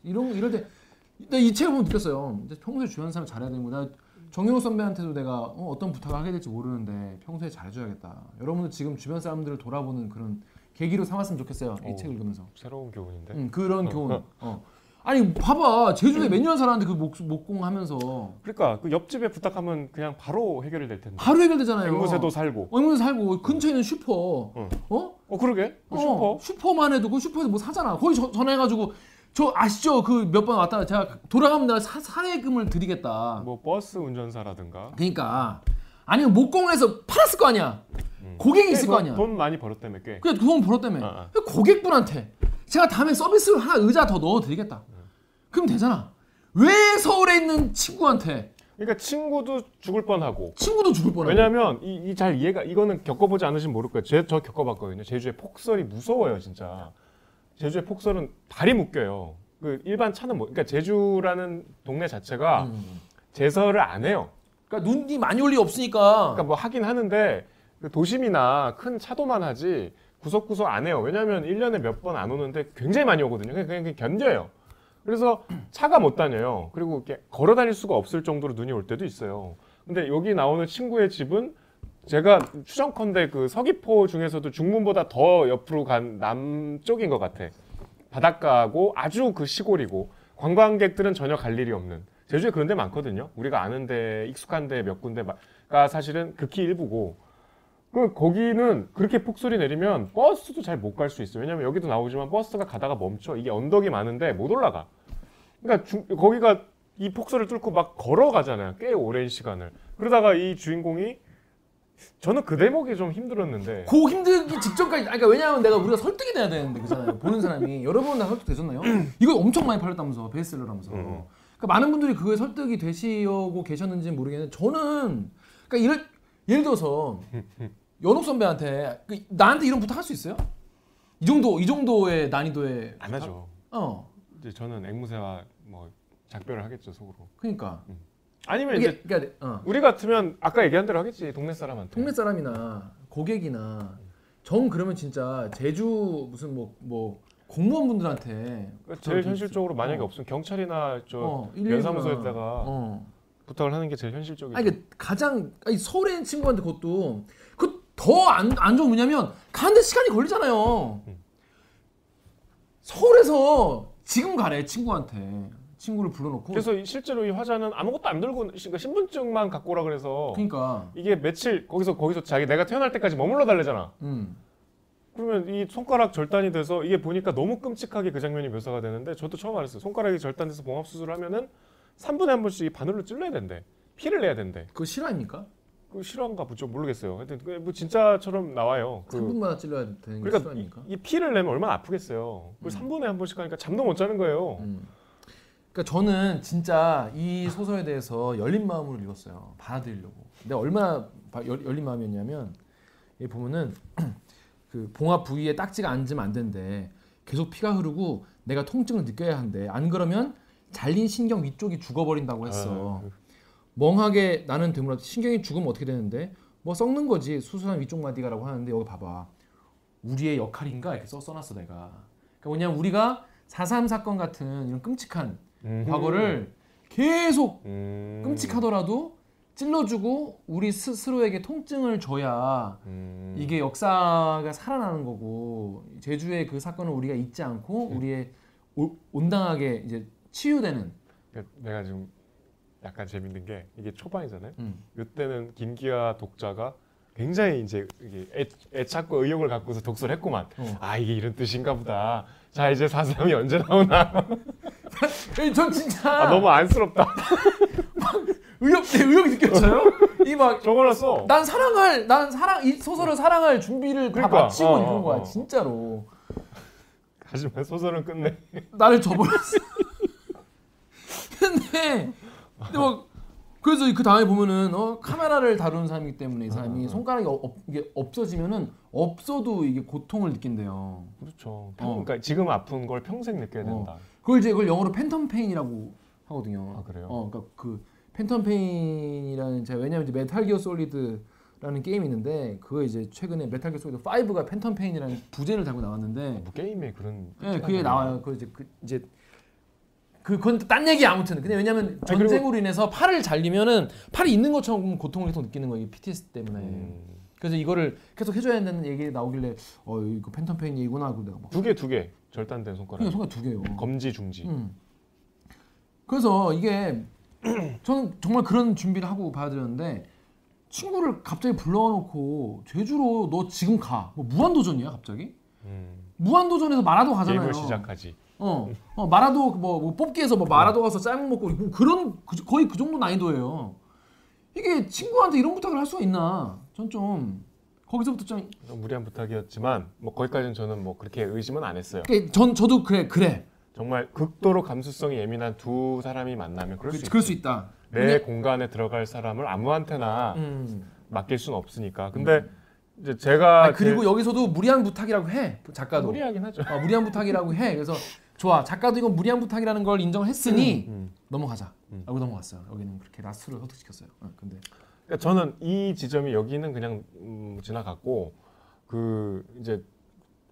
이게 이런 이럴 때, 나 이 책을 보면 느꼈어요. 이제 평소에 주변 사람 잘해야 되는 거나 정영호 선배한테도 내가 어, 떤 부탁을 하게 될지 모르는데 평소에 잘해줘야겠다. 여러분도 지금 주변 사람들을 돌아보는 그런 계기로 삼았으면 좋겠어요. 이 오. 책을 읽으면서. 새로운 교훈인데. 음, 그런 교훈. 어. 아니 봐봐 제주도에 몇 년 살았는데 그 목, 목공하면서 그러니까 그 옆집에 부탁하면 그냥 바로 해결이 될 텐데. 바로 해결되잖아요. 앵무새도 살고. 어, 앵무새 살고 근처에 있는 슈퍼. 응. 어? 어 그러게. 그 어, 슈퍼. 슈퍼만 해도 그 슈퍼에서 뭐 사잖아. 거기 저- 전화해가지고 저 아시죠? 그 몇 번 왔다가 제가 돌아가면 내가 사, 사례금을 드리겠다. 뭐 버스 운전사라든가. 그러니까 아니면 목공에서 팔았을 거 아니야. 고객이 있을 거 돈- 아니야. 돈 많이 벌었다며 꽤. 그냥 돈 벌었다며. 어, 고객분한테 제가 다음에 서비스로 하나 의자 더 넣어 드리겠다. 그럼 되잖아. 왜 서울에 있는 친구한테 그러니까 친구도 죽을 뻔하고. 친구도 죽을 뻔하고. 왜냐하면 이 잘 이해가 이거는 겪어보지 않으시면 모를 거예요. 제, 저 겪어봤거든요. 제주의 폭설이 무서워요, 진짜. 제주의 폭설은 발이 묶여요. 그 일반 차는 뭐, 그러니까 제주라는 동네 자체가 음. 제설을 안 해요. 그러니까 눈이 많이 올 리 없으니까. 그러니까 뭐 하긴 하는데 그 도심이나 큰 차도만 하지 구석구석 안 해요. 왜냐하면 1년에 몇 번 안 오는데 굉장히 많이 오거든요. 그냥, 그냥 견뎌요. 그래서 차가 못 다녀요. 그리고 이렇게 걸어 다닐 수가 없을 정도로 눈이 올 때도 있어요. 근데 여기 나오는 친구의 집은 제가 추정컨대 그 서귀포 중에서도 중문보다 더 옆으로 간 남쪽인 것 같아. 바닷가고 아주 그 시골이고 관광객들은 전혀 갈 일이 없는 제주에 그런 데 많거든요. 우리가 아는 데 익숙한 데 몇 군데가 사실은 극히 일부고 그 거기는 그렇게 폭설이 내리면 버스도 잘 못 갈 수 있어요. 왜냐면 여기도 나오지만 버스가 가다가 멈춰. 이게 언덕이 많은데 못 올라가. 그러니까 주- 거기가 이 폭설을 뚫고 막 걸어가잖아요. 꽤 오랜 시간을. 그러다가 이 주인공이 저는 그 대목이 좀 힘들었는데 고 힘들기 직전까지 아니, 그러니까 왜냐하면 내가 우리가 설득이 돼야 되는데 그잖아요 보는 사람이 여러분 다 설득 되셨나요? 이거 엄청 많이 팔렸다면서 베스트셀러라면서 음. 그러니까 많은 분들이 그거에 설득이 되시고 계셨는지 는 모르겠는데 저는 그러니까 이럴, 예를 들어서 연옥 선배한테 그 나한테 이런 부탁 할 수 있어요? 이 정도 이 정도의 난이도의 안 하죠. 어 이제 저는 앵무새와 뭐 작별을 하겠죠 속으로. 그러니까 아니면 이게 이제 그러니까 어. 우리 같으면 아까 얘기한 대로 하겠지 동네 사람한테. 동네 사람이나 고객이나 정 그러면 진짜 제주 무슨 뭐뭐 공무원분들한테 그러니까 제일 현실적으로 만약에 어. 없으면 경찰이나 저 어, 119나. 연사무소에다가 어. 부탁을 하는 게 제일 현실적이죠. 아니 그 가장 아니, 서울에 있는 친구한테 그것도 그 더 안 안 좋은 뭐냐면 가는데 시간이 걸리잖아요. 음. 서울에서 지금 가래 친구한테 친구를 불러놓고 그래서 이- 실제로 이 화자는 아무것도 안 들고 그러니까 신분증만 갖고 오라 그래서 그러니까 이게 며칠 거기서 거기서 자기 내가 태어날 때까지 머물러 달래잖아. 음. 그러면 이 손가락 절단이 돼서 이게 보니까 너무 끔찍하게 그 장면이 묘사가 되는데 저도 처음 알았어요. 손가락이 절단돼서 봉합 수술을 하면은 3분에 한 번씩 이 바늘로 찔러야 된대. 피를 내야 된대. 그거 실화입니까? 그 실화인가 보죠 모르겠어요. 하여튼 그뭐 진짜처럼 나와요. 그 3분마다 찔러야 되는 게 그러니까 실화입니까? 이 피를 내면 얼마나 아프겠어요. 그 3분에 한 번씩 하니까 잠도 못 자는 거예요. 음. 그러니까 저는 진짜 이 소설에 대해서 열린 마음으로 읽었어요. 받아들이려고. 내가 얼마나 열, 열린 마음이었냐면 여기 보면은 그 봉합 부위에 딱지가 앉으면 안 된대. 계속 피가 흐르고 내가 통증을 느껴야 한대. 안 그러면 잘린 신경 위쪽이 죽어버린다고 했어. 아, 멍하게 나는 드물어 신경이 죽으면 어떻게 되는데? 뭐 썩는 거지 수술한 위쪽 마디가라고 하는데 여기 봐봐. 우리의 역할인가 이렇게 써 써놨어 내가. 그러니까 뭐냐면 우리가 4.3 사건 같은 이런 끔찍한 음. 과거를 계속 음. 끔찍하더라도 찔러주고 우리 스스로에게 통증을 줘야 음. 이게 역사가 살아나는 거고 제주의 그 사건을 우리가 잊지 않고 음. 우리의 오- 온당하게 이제 치유되는 그러니까 내가 지금 약간 재밌는 게 이게 초반이잖아요. 음. 이때는 김기아 독자가 굉장히 이제 애, 애착과 의욕을 갖고서 독서를 했구만. 어. 아 이게 이런 뜻인가 보다. 자 이제 사삼이 언제 나오나. 전 진짜 아 너무 안쓰럽다. 의욕 네, 의욕이 느껴져요. 이막 적어놨어. 난 사랑할 난 사랑 이 소설을 사랑할 준비를 다 그러니까, 마치고 어, 거야 어, 어. 진짜로 하지만 소설은 끝내. 나를 저버렸어. 근데 근데 막 그래서 그 다음에 보면은 어, 카메라를 다루는 사람이기 때문에 이 사람이 손가락이 어, 어, 이게 없어지면은 없어도 이게 고통을 느낀대요. 그렇죠. 어. 그러니까 지금 아픈 걸 평생 느껴야 된다. 그걸 이제 그걸 영어로 phantom pain이라고 하거든요. 아, 그래요? 어, 그러니까 그 phantom pain이라는 제가 왜냐면 이제 Metal Gear Solid라는 게임이 있는데 그거 이제 최근에 Metal Gear Solid 5가 phantom pain이라는 부제를 달고 나왔는데 뭐 게임에 그런. 예, 그게 나와요. 그 이제 그 이제 그 그건 딴 얘기 아무튼. 근데 왜냐면 전쟁으로 인해서 팔을 잘리면은 팔이 있는 것처럼 고통을 계속 느끼는 거예요. 이 PTSD 때문에. 음. 그래서 이거를 계속 해줘야 된다는 얘기 나오길래 어 이거 phantom pain 얘기구나 하고 내가 막 두 개, 두 개. 절단된 손가락. 그냥 손가 두 개요. 검지, 중지. 음. 그래서 이게 저는 정말 그런 준비를 하고 봐야 되는데 친구를 갑자기 불러놓고 제주로 너 지금 가. 뭐 무한도전이야 갑자기? 음. 무한도전에서 마라도 가잖아요. 게임을 시작하지. 어, 어 마라도 뭐, 뭐 뽑기에서 뭐 마라도 가서 짤목 먹고 뭐 그런 그- 거의 그 정도 난이도예요. 이게 친구한테 이런 부탁을 할 수가 있나? 전 좀 거기서부터 좀좀 무리한 부탁이었지만 뭐 거기까지는 저는 뭐 그렇게 의심은 안 했어요. 그러니까 전 저도 그래 그래 정말 극도로 감수성이 예민한 두 사람이 만나면 그럴 수 그, 있지. 그럴 수 있다. 내 근데- 공간에 들어갈 사람을 아무한테나 음. 맡길 수는 없으니까. 근데 이제 제가 아, 그리고 여기서도 무리한 부탁이라고 해 제- 작가도 무리하긴 하죠. 어, 무리한 부탁이라고 해. 그래서 좋아 작가도 이건 무리한 부탁이라는 걸 인정했으니 음. 넘어가자. 음. 라고 넘어갔어요. 여기는 그렇게 라스를 설득시켰어요. 어, 근데 그러니까 저는 이 지점이 여기는 그냥 음, 지나갔고 그 이제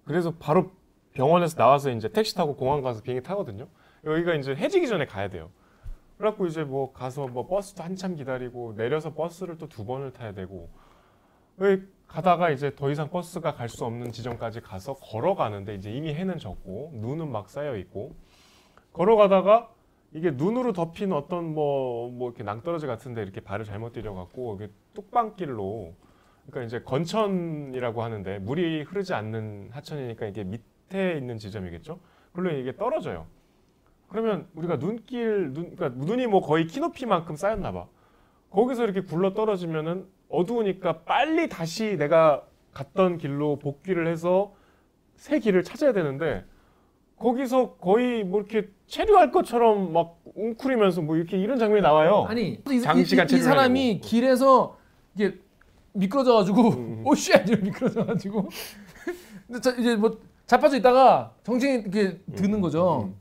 그래서 바로 병원에서 나와서 이제 택시 타고 공항 가서 비행기 타거든요. 여기가 이제 해지기 전에 가야 돼요. 그래갖고 이제 뭐 가서 뭐 버스도 한참 기다리고 내려서 버스를 또 두 번을 타야 되고 여기 가다가 이제 더 이상 버스가 갈 수 없는 지점까지 가서 걸어가는데 이제 이미 해는 졌고 눈은 막 쌓여 있고 걸어가다가 이게 눈으로 덮인 어떤 뭐, 뭐 이렇게 낭떠러지 같은데 이렇게 발을 잘못 들여갖고 이게 뚝방길로 그러니까 이제 건천이라고 하는데 물이 흐르지 않는 하천이니까 이게 밑에 있는 지점이겠죠. 그걸로 이게 떨어져요. 그러면 우리가 눈길 눈 그러니까 눈이 뭐 거의 키높이만큼 쌓였나 봐. 거기서 이렇게 굴러 떨어지면은 어두우니까 빨리 다시 내가 갔던 길로 복귀를 해서 새 길을 찾아야 되는데 거기서 거의 뭐 이렇게 체류할 것처럼 막 웅크리면서 뭐 이렇게 이런 장면이 나와요. 아니 이, 장시간 이, 이 체류를 사람이 하려고. 길에서 이게 미끄러져가지고 음. 오쉣 이렇게 미끄러져가지고 근데 자, 이제 뭐 자빠져 있다가 정신이 이렇게 드는 음, 거죠. 음.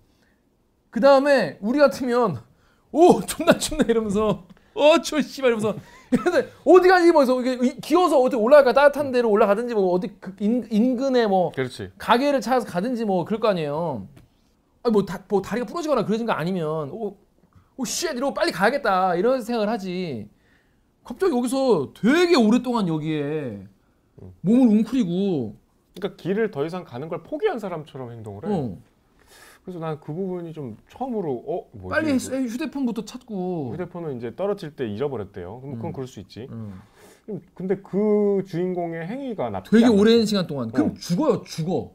그 다음에 우리 같으면 오 존나 춥네 이러면서 어저 씨발 이러면서 근데 어디 가지 뭐 해서 이게 이- 기어서 어디 올라갈까 따뜻한 데로 올라가든지 뭐 어디 그 인, 인근에 뭐 그렇지. 가게를 찾아서 가든지 뭐 그럴 거 아니에요. 아니 뭐, 다, 뭐 다리가 부러지거나 그러진 거 아니면 오오쉣 이러고 빨리 가야겠다 이런 생각을 하지. 갑자기 여기서 되게 오랫동안 여기에 몸을 웅크리고 그러니까 길을 더 이상 가는 걸 포기한 사람처럼 행동을 해. 어, 그래서 난 그 부분이 좀 처음으로 어 뭐지? 빨리 이거? 휴대폰부터 찾고. 휴대폰은 이제 떨어질 때 잃어버렸대요. 그럼 그건 음. 그럴 수 있지. 음. 음, 근데 그 주인공의 행위가 나쁘지 되게 않았어. 오랜 시간 동안. 그럼 어. 죽어요, 죽어.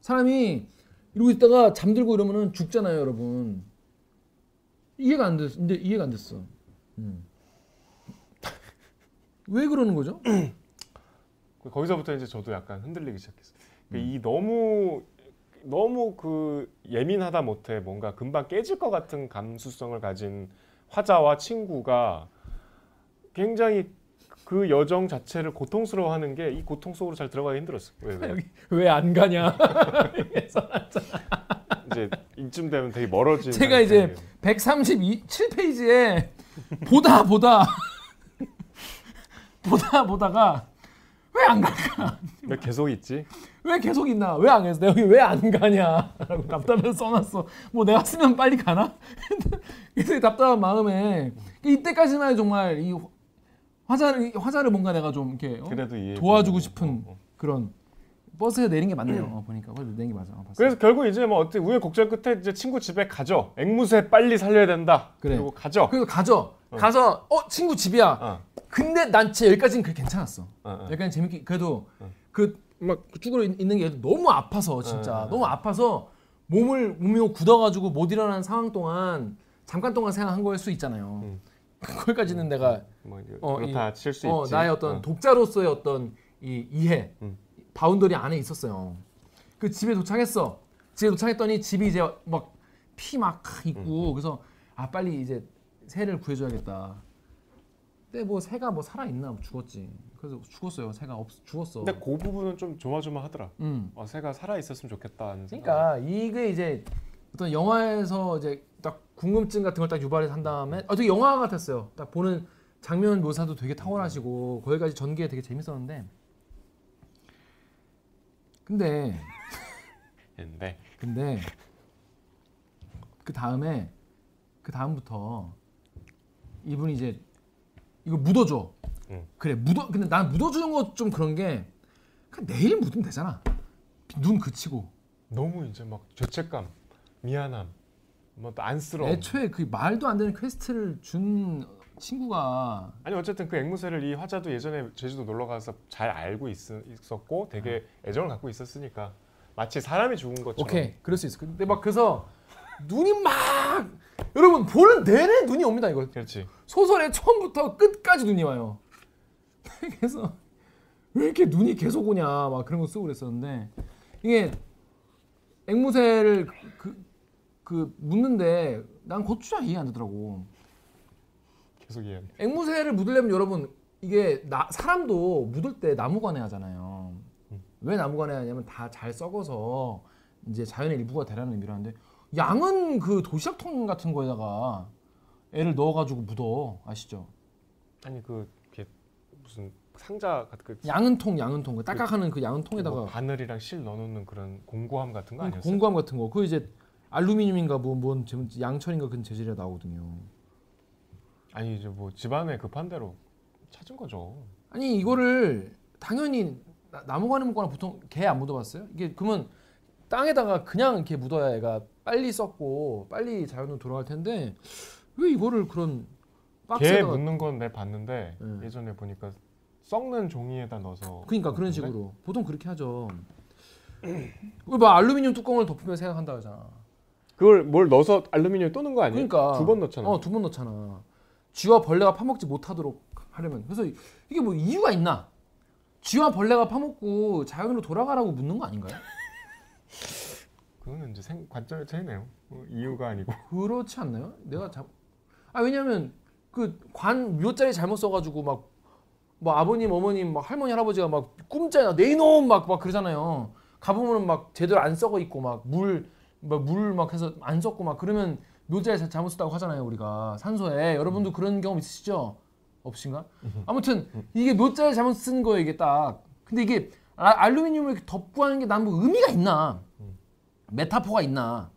사람이 이러고 있다가 잠들고 이러면은 죽잖아요, 여러분. 이해가 안 됐. 근데 이해가 안 됐어. 음. 왜 그러는 거죠? 그 거기서부터 이제 저도 약간 흔들리기 시작했어요. 그 음. 이 너무 너무 그 예민하다 못해 뭔가 금방 깨질 것 같은 감수성을 가진 화자와 친구가 굉장히 그 여정 자체를 고통스러워하는 게 이 고통 속으로 잘 들어가기 힘들었어. 왜 안 가냐? 이제 이쯤 되면 되게 멀어진. 제가 이제 137페이지에 보다 보다 보다 보다가 왜 안 갈까? 왜 계속 있지? 왜 계속 있나? 왜안 해서 내가 여기 왜 안 가냐? 라고 답답해서 써놨어. 뭐 내가 쓰면 빨리 가나? 그래서 답답한 마음에 이때까지만 해도 정말 이 화자를 화자를 뭔가 내가 좀 이렇게 어? 도와주고 싶은 어, 어. 그런 버스에 내린 게 맞네요. 어, 보니까 버스 내린 게 맞아. 어. 그래서 결국 이제 뭐 어떻게 우여 곡절 끝에 이제 친구 집에 가죠. 앵무새 빨리 살려야 된다. 그래. 그리고 가죠. 그래서 가죠. 가서 어 친구 집이야. 어, 근데 난 진짜 여기까지는 그게 괜찮았어. 어, 어. 약간 재밌게 그래도 그 막 쭈그러 있- 있는 게 너무 아파서 진짜 어. 너무 아파서 몸을 몸이 굳어가지고 못 일어나는 상황 동안 잠깐 동안 생각한 거일 수 있잖아요. 음. 그거까지는 내가 뭐 이제 어, 그렇다 칠수 어, 있지. 나의 어떤 어. 독자로서의 어떤 이 이해 음. boundary 안에 있었어요. 그 집에 도착했어. 집에 도착했더니 집이 이제 막 피막 음. 있고 그래서 아 빨리 이제 새를 구해줘야겠다. 근데 뭐 새가 뭐 살아 있나 죽었지. 그래서 죽었어요. 새가 없 죽었어. 근데 그 부분은 좀 조마조마하더라. 음. 어, 새가 살아 있었으면 좋겠다는 생각. 그러니까 이게 이제 어떤 영화에서 이제 딱 궁금증 같은 걸 딱 유발해서 한 다음에 어, 되게 영화 같았어요. 딱 보는 장면 묘사도 되게 탁월하시고 거기까지 전개 되게 재밌었는데 근데 근데 근데 그 다음에 그 다음부터 이분이 이제 이거 묻어줘. 응. 그래 묻어. 근데 난 묻어주는 거 좀 그런 게 그냥 내일 묻으면 되잖아. 눈 그치고. 너무 이제 막 죄책감, 미안함, 뭐 또 안쓰러움. 애초에 그 말도 안 되는 quest를 준 친구가 아니 어쨌든 그 앵무새를 이 화자도 예전에 제주도 놀러 가서 잘 알고 있, 있었고 되게 애정을 갖고 있었으니까 마치 사람이 죽은 것처럼. 오케이 그럴 수 있어. 근데 막 그래서 눈이 막 여러분 보는 내내 눈이 옵니다 이거. 그렇지. 소설의 처음부터 끝까지 눈이 와요. 그래서 왜 이렇게 눈이 계속 오냐 막 그런 거 쓰고 그랬었는데 이게 앵무새를 그, 그 묻는데 난 고추장 이해 안 되더라고. 계속 이해. 앵무새를 묻으려면 여러분 이게 나, 사람도 묻을 때 나무관에 하잖아요. 왜 나무관에 하냐면 다 잘 썩어서 이제 자연의 일부가 되라는 의미로 하는데 양은 그 도시락통 같은 거에다가 애를 넣어가지고 묻어 아시죠? 아니 그 무슨 상자 같은 그 양은 통 양은 통, 그 딱딱하는 그 양은 통에다가 뭐 바늘이랑 실 넣어놓는 그런 공구함 같은 거 그러니까 아니었어? 공구함 같은 거. 그 이제 알루미늄인가 뭐, 뭔 재- 양철인가 그런 재질이 나오거든요. 아니 이제 뭐 집안에 급한 대로 찾은 거죠. 아니 이거를 당연히 나- 나무관에 묻거나 보통 개 안 묻어봤어요? 이게 그러면 땅에다가 그냥 이렇게 묻어야 애가 빨리 썩고 빨리 자연으로 돌아갈 텐데 왜 이거를 그런 개 묻는 건 내 봤는데 네. 예전에 보니까 썩는 종이에다 넣어서 그러니까 그런? 식으로 보통 그렇게 하죠. 왜막 알루미늄 뚜껑을 덮으면 생각한다 하잖아. 그걸 뭘 넣어서 알루미늄 또는 거 아니에요? 그러니까 두 번 넣잖아. 어, 두 번 넣잖아. 쥐와 벌레가 파먹지 못하도록 하려면 그래서 이- 이게 뭐 이유가 있나? 쥐와 벌레가 파먹고 자연으로 돌아가라고 묻는 거 아닌가요? 그거는 이제 생, 관점의 차이네요. 어, 이유가 아니고. 그렇지 않나요? 내가 잡. 아 왜냐면 그관 묘자리 잘못 써가지고 막 뭐 아버님 어머님 막 할머니 할아버지가 막 꿈자야 내 이놈 막 막 그러잖아요. 가보면은 막 제대로 안 썩어 있고 막 물 막 물막 해서 안 썩고 막 그러면 묘자리 자- 잘못 썼다고 하잖아요 우리가 산소에 여러분도 그런 경험 있으시죠? 없으신가? 아무튼 이게 묘자리 잘못 쓴 거예요 이게 딱. 근데 이게 아- 알루미늄을 이렇게 덮고 하는 게 난 뭐 의미가 있나? 메타포가 있나?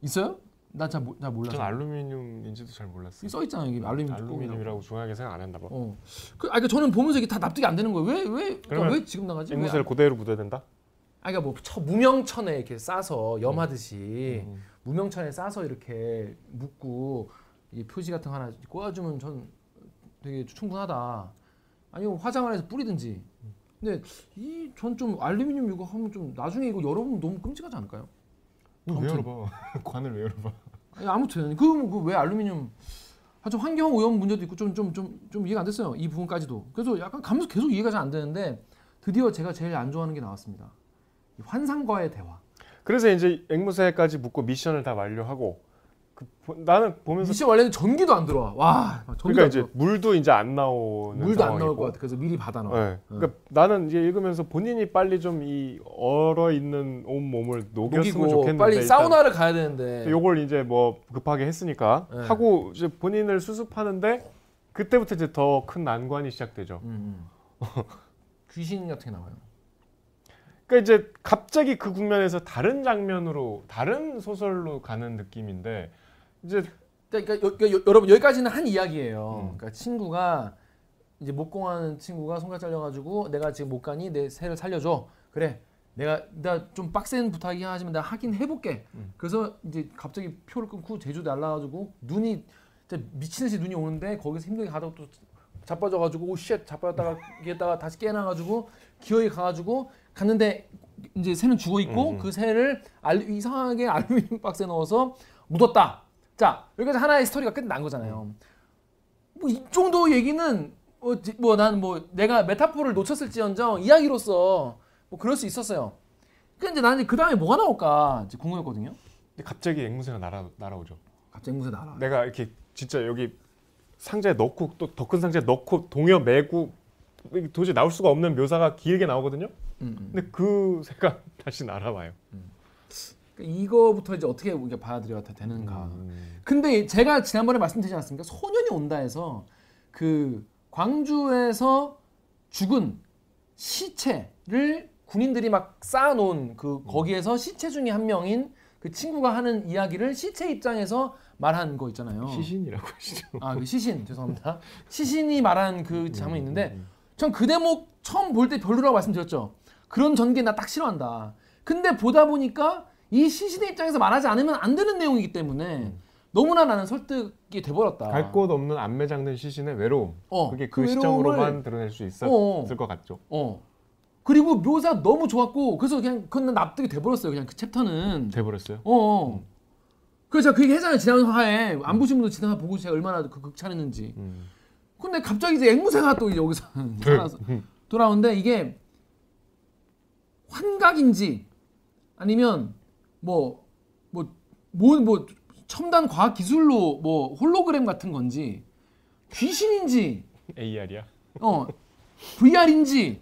있어요? 나잘 잘 몰라서. 전 알루미늄인지도 잘 몰랐어요. 써 있잖아요 여기 알루미늄. 알루미늄이라고 중요하게 생각 안 했나 봐. 어. 그, 아, 그러니까 저는 보면서 이게 다 납득이 안 되는 거예요. 왜, 왜, 그러니까 왜 지금 나가지? 왜 앵무새를 안- 그대로 묻어야 된다? 아, 그러니까 뭐 처, 무명천에 이렇게 싸서 염하듯이 음. 무명천에 싸서 이렇게 묶고 이 표시 같은 거 하나 꽂아주면 전 되게 충분하다. 아니면 화장을 해서 뿌리든지. 근데 이 전 좀 알루미늄 이거 하면 좀 나중에 이거 열어보면 너무 끔찍하지 않을까요? 왜 아무튼. 열어봐? 관을 왜 열어봐? 아니, 아무튼 그왜 알루미늄 아, 좀 환경 오염 문제도 있고 좀 좀 좀 좀 이해가 안 됐어요 이 부분까지도 그래서 약간 감수 계속 이해가 잘 안 되는데 드디어 제가 제일 안 좋아하는 게 나왔습니다 이 환상과의 대화 그래서 이제 앵무새까지 묻고 미션을 다 완료하고 그 보- 나는 보면서 미션 원래는 전기도 안 들어와. 와, 그러니까 안 이제. 물도 이제 안 나오는 물도 안 나올 상황이고. 것 같아. 그래서 미리 받아 놔. 네. 그러니까 나는 이제 읽으면서 본인이 빨리 좀 이 얼어 있는 온 몸을 녹였으면 좋겠는데 빨리 사우나를 가야 되는데. 요걸 이제 뭐 급하게 했으니까 네. 하고 이제 본인을 수습하는데 그때부터 이제 더 큰 난관이 시작되죠. 음, 음. 귀신 같은 게 나와요. 그러니까 이제 갑자기 그 국면에서 다른 장면으로 다른 소설로 가는 느낌인데 이제 그러니까, 여, 여, 여러분 여기까지는 한 이야기예요. 음. 그러니까 친구가 이제 목공하는 친구가 손가 잘려가지고 내가 지금 못 가니 내 새를 살려줘. 그래. 내가 나 좀 빡센 부탁이 하지만 내가 하긴 해볼게. 음. 그래서 이제 갑자기 표를 끊고 제주 날라가지고 눈이 진짜 미친 듯이 눈이 오는데 거기서 힘들게 가다가 또 자빠져가지고 오쉣 자빠졌다가 이랬다가 다시 깨어나가지고 기어이 가가지고 갔는데 이제 새는 죽어 있고 음, 음. 그 새를 알, 이상하게 알루미늄 박스에 넣어서 묻었다. 자 여기까지 하나의 스토리가 끝난 거잖아요. 뭐 이 정도 얘기는 뭐난 뭐 내가 메타포를 놓쳤을지언정 이야기로서 뭐 그럴 수 있었어요. 근데 나는 그 다음에 뭐가 나올까 이제 궁금했거든요. 갑자기 앵무새가 날아 날아오죠. 갑자기 무슨 나라? 내가 이렇게 진짜 여기 상자에 넣고 또 더 큰 상자에 넣고 동여 매고 도저히 나올 수가 없는 묘사가 길게 나오거든요. 음, 음. 근데 그 새가 다시 날아와요. 그러니까 이거부터 이제 어떻게 우리가 받아들여야 되는가. 음. 근데 제가 지난번에 말씀드리지 않았습니까? 소년이 온다에서 그 광주에서 죽은 시체를 군인들이 막 쌓아놓은 그 거기에서 시체 중에 한 명인 그 친구가 하는 이야기를 시체 입장에서 말한 거 있잖아요. 시신이라고 하시죠. 아, 그 시신 죄송합니다. 시신이 말한 그 장면이 있는데 전 그 대목 처음 볼 때 별로라고 말씀드렸죠. 그런 전개 나 딱 싫어한다. 근데 보다 보니까 이 시신의 입장에서 말하지 않으면 안 되는 내용이기 때문에 너무나 나는 설득이 돼버렸다. 갈 곳 없는 안매장된 시신의 외로움. 어, 그게 그, 그 시점으로만 드러낼 수 있었을 어. 것 같죠. 어. 그리고 묘사 너무 좋았고 그래서 그냥 그건 납득이 돼버렸어요. 그냥 그 챕터는. 돼버렸어요. 어. 그래서 제가 그 얘기 했잖아요. 지난 화에 안 보신 분도 지난 화 보고 제가 얼마나 그 극찬했는지. 음. 근데 갑자기 이제 앵무새가 또 여기서 돌아오는데 이게 환각인지 아니면 뭐 뭐 뭐 뭐 첨단 과학 기술로 뭐 홀로그램 같은 건지 귀신인지 AR이야. 어 VR인지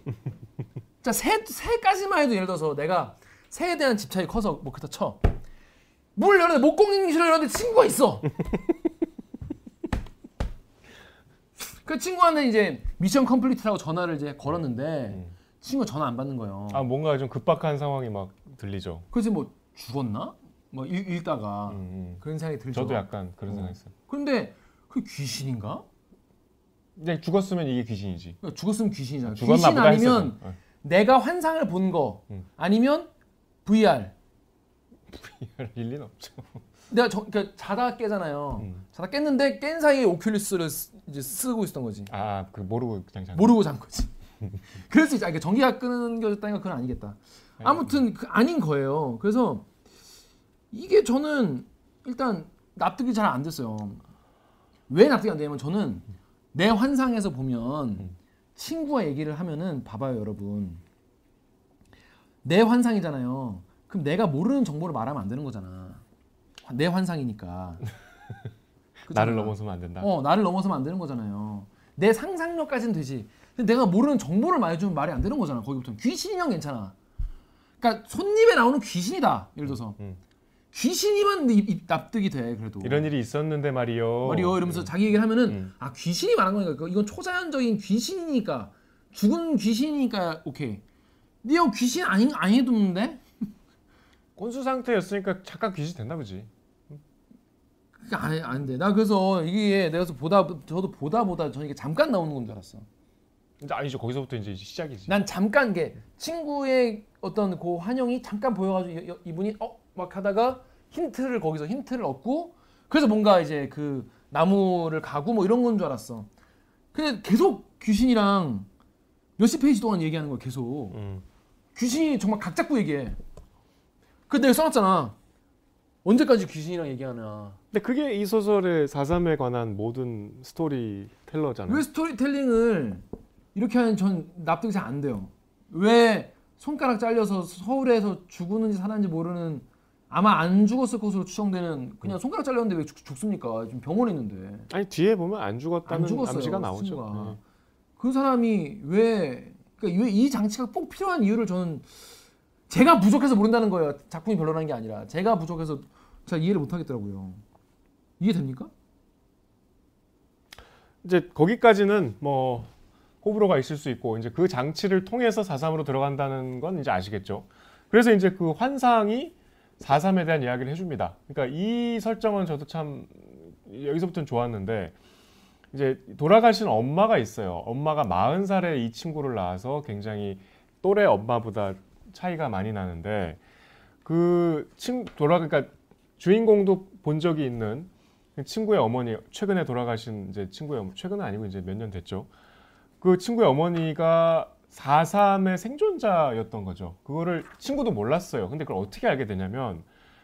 자 새, 새까지만 해도 예를 들어서 내가 새에 대한 집착이 커서 뭐 그렇다 쳐. 물 열었는데 목공실을 열었는데 친구가 있어. 그 친구한테 이제 미션 컴플리트라고 전화를 이제 걸었는데 친구가 전화 안 받는 거예요. 아 뭔가 좀 급박한 상황이 막 들리죠. 그래서 뭐 죽었나? 뭐 읽, 읽다가 음, 음. 그런 생각이 들죠. 저도 약간 그런 어. 생각했어요. 근데 그 귀신인가? 그냥 죽었으면 이게 귀신이지. 그러니까 죽었으면 귀신이잖아. 죽었나 귀신 보다 아니면. 어. 내가 환상을 본 거 음. 아니면 VR 이럴 일리는 없죠. 내가 저, 그러니까 자다 깨잖아요 음. 자다 깼는데 깬 사이에 오큘리스를 쓰, 이제 쓰고 있었던 거지 아, 그 모르고 그냥 잠. 모르고 잔 거지 그럴 수 있지 아, 이게 전기가 끊겨졌다니까 그건 아니겠다 아무튼 그 아닌 거예요. 그래서 이게 저는 일단 납득이 잘 안 됐어요. 왜 납득이 안 되냐면 저는 내 환상에서 보면 음. 친구와 얘기를 하면은 봐봐요 여러분. 내 환상이잖아요. 그럼 내가 모르는 정보를 말하면 안 되는 거잖아. 내 환상이니까. 나를 넘어서면 안 된다. 어 나를 넘어서면 안 되는 거잖아요. 내 상상력까지는 되지. 근데 내가 모르는 정보를 말해주면 말이 안 되는 거잖아 거기부터는. 귀신이면 괜찮아 그러니까 손님에 나오는 귀신이다 예를 들어서 음. 이- 이- 납득이 돼 그래도 이런 일이 있었는데 말이요. 말이요 이러면서 자기 얘기를 하면은 음. 아 귀신이 말한 거니까 그거 이건 초자연적인 귀신이니까 죽은 귀신이니까 오케이 근데 귀신 아닌 아니던데 곤수 상태였으니까 잠깐 귀신 됐나 보지. 그게 안, 안 돼. 나 그래서 이게 내가 보다 저도 보다 보다 저는 이게 잠깐 나오는 건 줄 알았어. 이제 아니죠. 거기서부터 이제 시작이지. 난 잠깐 게 친구의 어떤 그 환영이 잠깐 보여가지고 이- 이분이 어 막 하다가 힌트를 거기서 힌트를 얻고 그래서 뭔가 이제 그 나무를 가고 뭐 이런 건 줄 알았어. 근데 계속 귀신이랑 몇십 페이지 동안 얘기하는 거야 계속. 음. 귀신이 정말 각 잡고 얘기해. 그 내가 써놨잖아. 언제까지 귀신이랑 얘기하나. 근데 그게 이 소설의 4.3에 관한 모든 스토리텔러잖아요. 왜 스토리텔링을 이렇게 하는 전 납득이 잘 안 돼요. 왜 손가락 잘려서 서울에서 죽었는지 살았는지 모르는 아마 안 죽었을 것으로 추정되는 그냥 손가락 잘렸는데 왜 죽, 죽습니까? 지금 병원에 있는데 아니 뒤에 보면 안 죽었다는 안 죽었어요. 암시가 나오죠. 네. 그 사람이 왜 그러니까 왜 이 장치가 꼭 필요한 이유를 저는 제가 부족해서 모른다는 거예요. 작품이 별로라는 게 아니라 제가 부족해서 잘 이해를 못 하겠더라고요. 이해됩니까? 이제 거기까지는 뭐 호불호가 있을 수 있고 이제 그 장치를 통해서 4.3으로 들어간다는 건 이제 아시겠죠. 그래서 이제 그 환상이 4.3에 대한 이야기를 해줍니다. 그러니까 이 설정은 저도 참 여기서부터는 좋았는데 이제 돌아가신 엄마가 있어요. 엄마가 40살에 이 친구를 낳아서 굉장히 또래 엄마보다 차이가 많이 나는데 그 친구 돌아 그러니까 주인공도 본 적이 있는 그 친구의 어머니 최근에 돌아가신 이제 친구의 어머 최근은 아니고 이제 몇 년 됐죠. 그 친구의 어머니가 4.3의 생존자였던 거죠. 그거를 친구도 몰랐어요. 근데 그걸 어떻게 알게 되냐면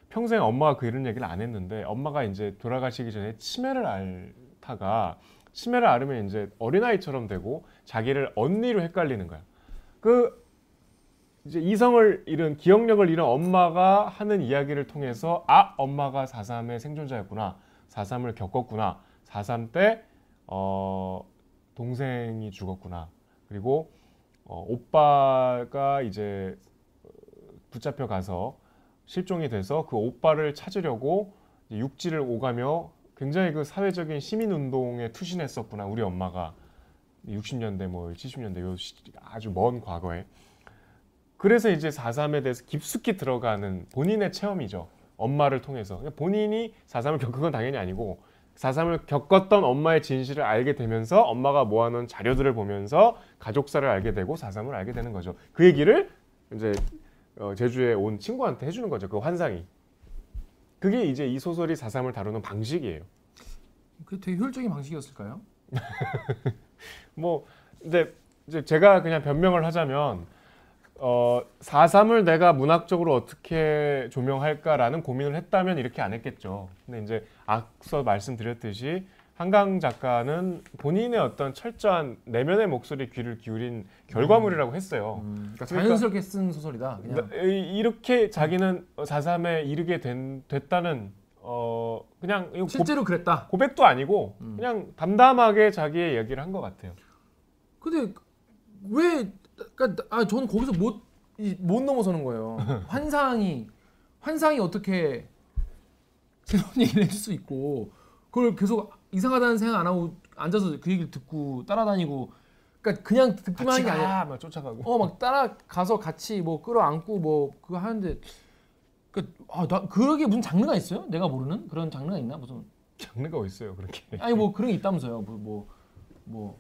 평생 엄마가 그 이런 얘기를 안 했는데 엄마가 이제 돌아가시기 전에 치매를 앓다가 치매를 앓으면 이제 어린아이처럼 되고 자기를 언니로 헷갈리는 거야. 그 이제 이성을 잃은 기억력을 잃은 엄마가 하는 이야기를 통해서 아 엄마가 4.3의 생존자였구나 4.3을 겪었구나 4.3 때 어, 동생이 죽었구나 그리고 어, 오빠가 이제 어, 붙잡혀 가서 실종이 돼서 그 오빠를 찾으려고 육지를 오가며 굉장히 그 사회적인 시민 운동에 투신했었구나 우리 엄마가 60년대 뭐 70년대 요 시- 아주 먼 과거에 그래서 이제 4.3에 대해서 깊숙이 들어가는 본인의 체험이죠. 엄마를 통해서. 본인이 4.3을 겪은 건 당연히 아니고 4.3을 겪었던 엄마의 진실을 알게 되면서 엄마가 모아놓은 자료들을 보면서 가족사를 알게 되고 4.3을 알게 되는 거죠. 그 얘기를 이제 어, 제주에 온 친구한테 해주는 거죠. 그 환상이. 그게 이제 이 소설이 4.3을 다루는 방식이에요. 그 되게 효율적인 방식이었을까요? 뭐 근데 이제 제가 그냥 변명을 하자면 어 4.3을 내가 문학적으로 어떻게 조명할까라는 고민을 했다면 이렇게 안 했겠죠. 근데 이제 앞서 말씀드렸듯이 한강 작가는 본인의 어떤 철저한 내면의 목소리 귀를 기울인 결과물이라고 했어요. 음, 그러니까 그러니까- 자연스럽게 쓴 소설이다. 그냥 나- 이- 이렇게 자기는 4.3에 이르게 된, 됐다는 어 그냥 이거 고, 실제로 그랬다. 고백도 아니고 음. 그냥 담담하게 자기의 얘기를 한 것 같아요. 근데 왜 그러니까 아 저는 거기서 못 못 넘어서는 거예요. 환상이 환상이 어떻게 새로운 얘기를 해줄 수 있고 그걸 계속 이상하다는 생각 안 하고 앉아서 그 얘기를 듣고 따라다니고 그러니까 그냥 듣기만 하는 게 아니라 막 쫓아가고. 어 막 따라가서 같이 뭐 끌어안고 뭐 그거 하는데 그아나 그러게 무슨 장르가 있어요? 내가 모르는 그런 장르가 있나 무슨 장르가 어디 있어요 그렇게? 아니 뭐 그런 게 있다면서요 뭐뭐 뭐,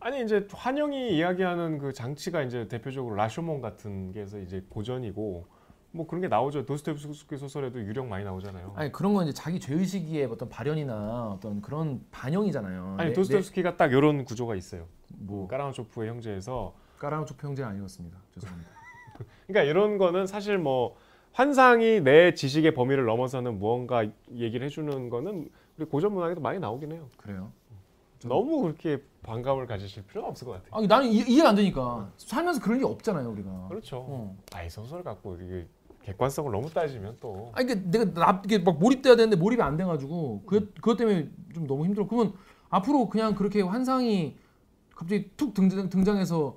아니 이제 환영이 이야기하는 그 장치가 이제 대표적으로 라쇼몬 같은 게서 이제 고전이고 뭐 그런 게 나오죠. 도스토옙스키 소설에도 유령 많이 나오잖아요. 아니 그런 건 이제 자기 죄의식의 어떤 발현이나 어떤 그런 반영이잖아요. 아니 내- 도스토옙스키가 딱 이런 구조가 있어요. 내- 뭐 까라마초프의 형제에서 까라우초프 형제는 아니었습니다. 죄송합니다. 그러니까 이런 거는 사실 뭐 환상이 내 지식의 범위를 넘어서는 무언가 얘기를 해주는 거는 우리 고전 문학에도 많이 나오긴 해요. 그래요? 너무 그렇게 반감을 가지실 필요는 없을 것 같아요. 아니 나는 이, 이해가 안 되니까 살면서 그럴 리 없잖아요 우리가. 그렇죠. 어. 아이 소설 갖고 이게 객관성을 너무 따지면 또 아니 그러니까 내가 나 이게 막 몰입돼야 되는데 몰입이 안 돼가지고 그 그것 때문에 좀 너무 힘들어. 그러면 앞으로 그냥 그렇게 환상이 갑자기 툭 등장, 등장해서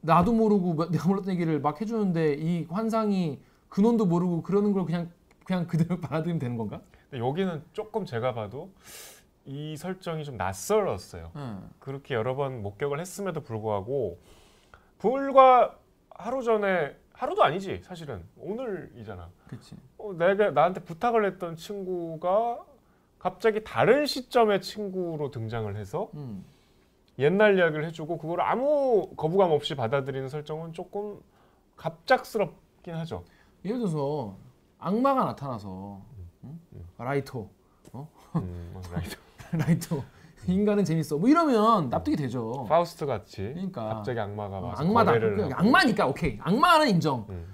나도 모르고 뭐 내가 몰랐던 얘기를 막 해주는데 이 환상이 근원도 모르고 그러는 걸 그냥 그냥 그대로 받아들이면 되는 건가? 여기는 조금 제가 봐도 이 설정이 좀 낯설었어요. 응. 그렇게 여러 번 목격을 했음에도 불구하고 불과 하루 전에 하루도 아니지 사실은 오늘이잖아. 그렇지. 어, 내가 나한테 부탁을 했던 친구가 갑자기 다른 시점의 친구로 등장을 해서 음. 옛날 이야기를 해주고 그걸 아무 거부감 없이 받아들이는 설정은 조금 갑작스럽긴 하죠. 예를 들어서 악마가 나타나서 응? 라이토 음, 뭐, 라이토. 라이토 인간은 재밌어 뭐 이러면 납득이 되죠. 파우스트 같이 그러니까. 갑자기 악마가 어, 와서 악마다. 악마니까 오케이. 악마는 인정. 음.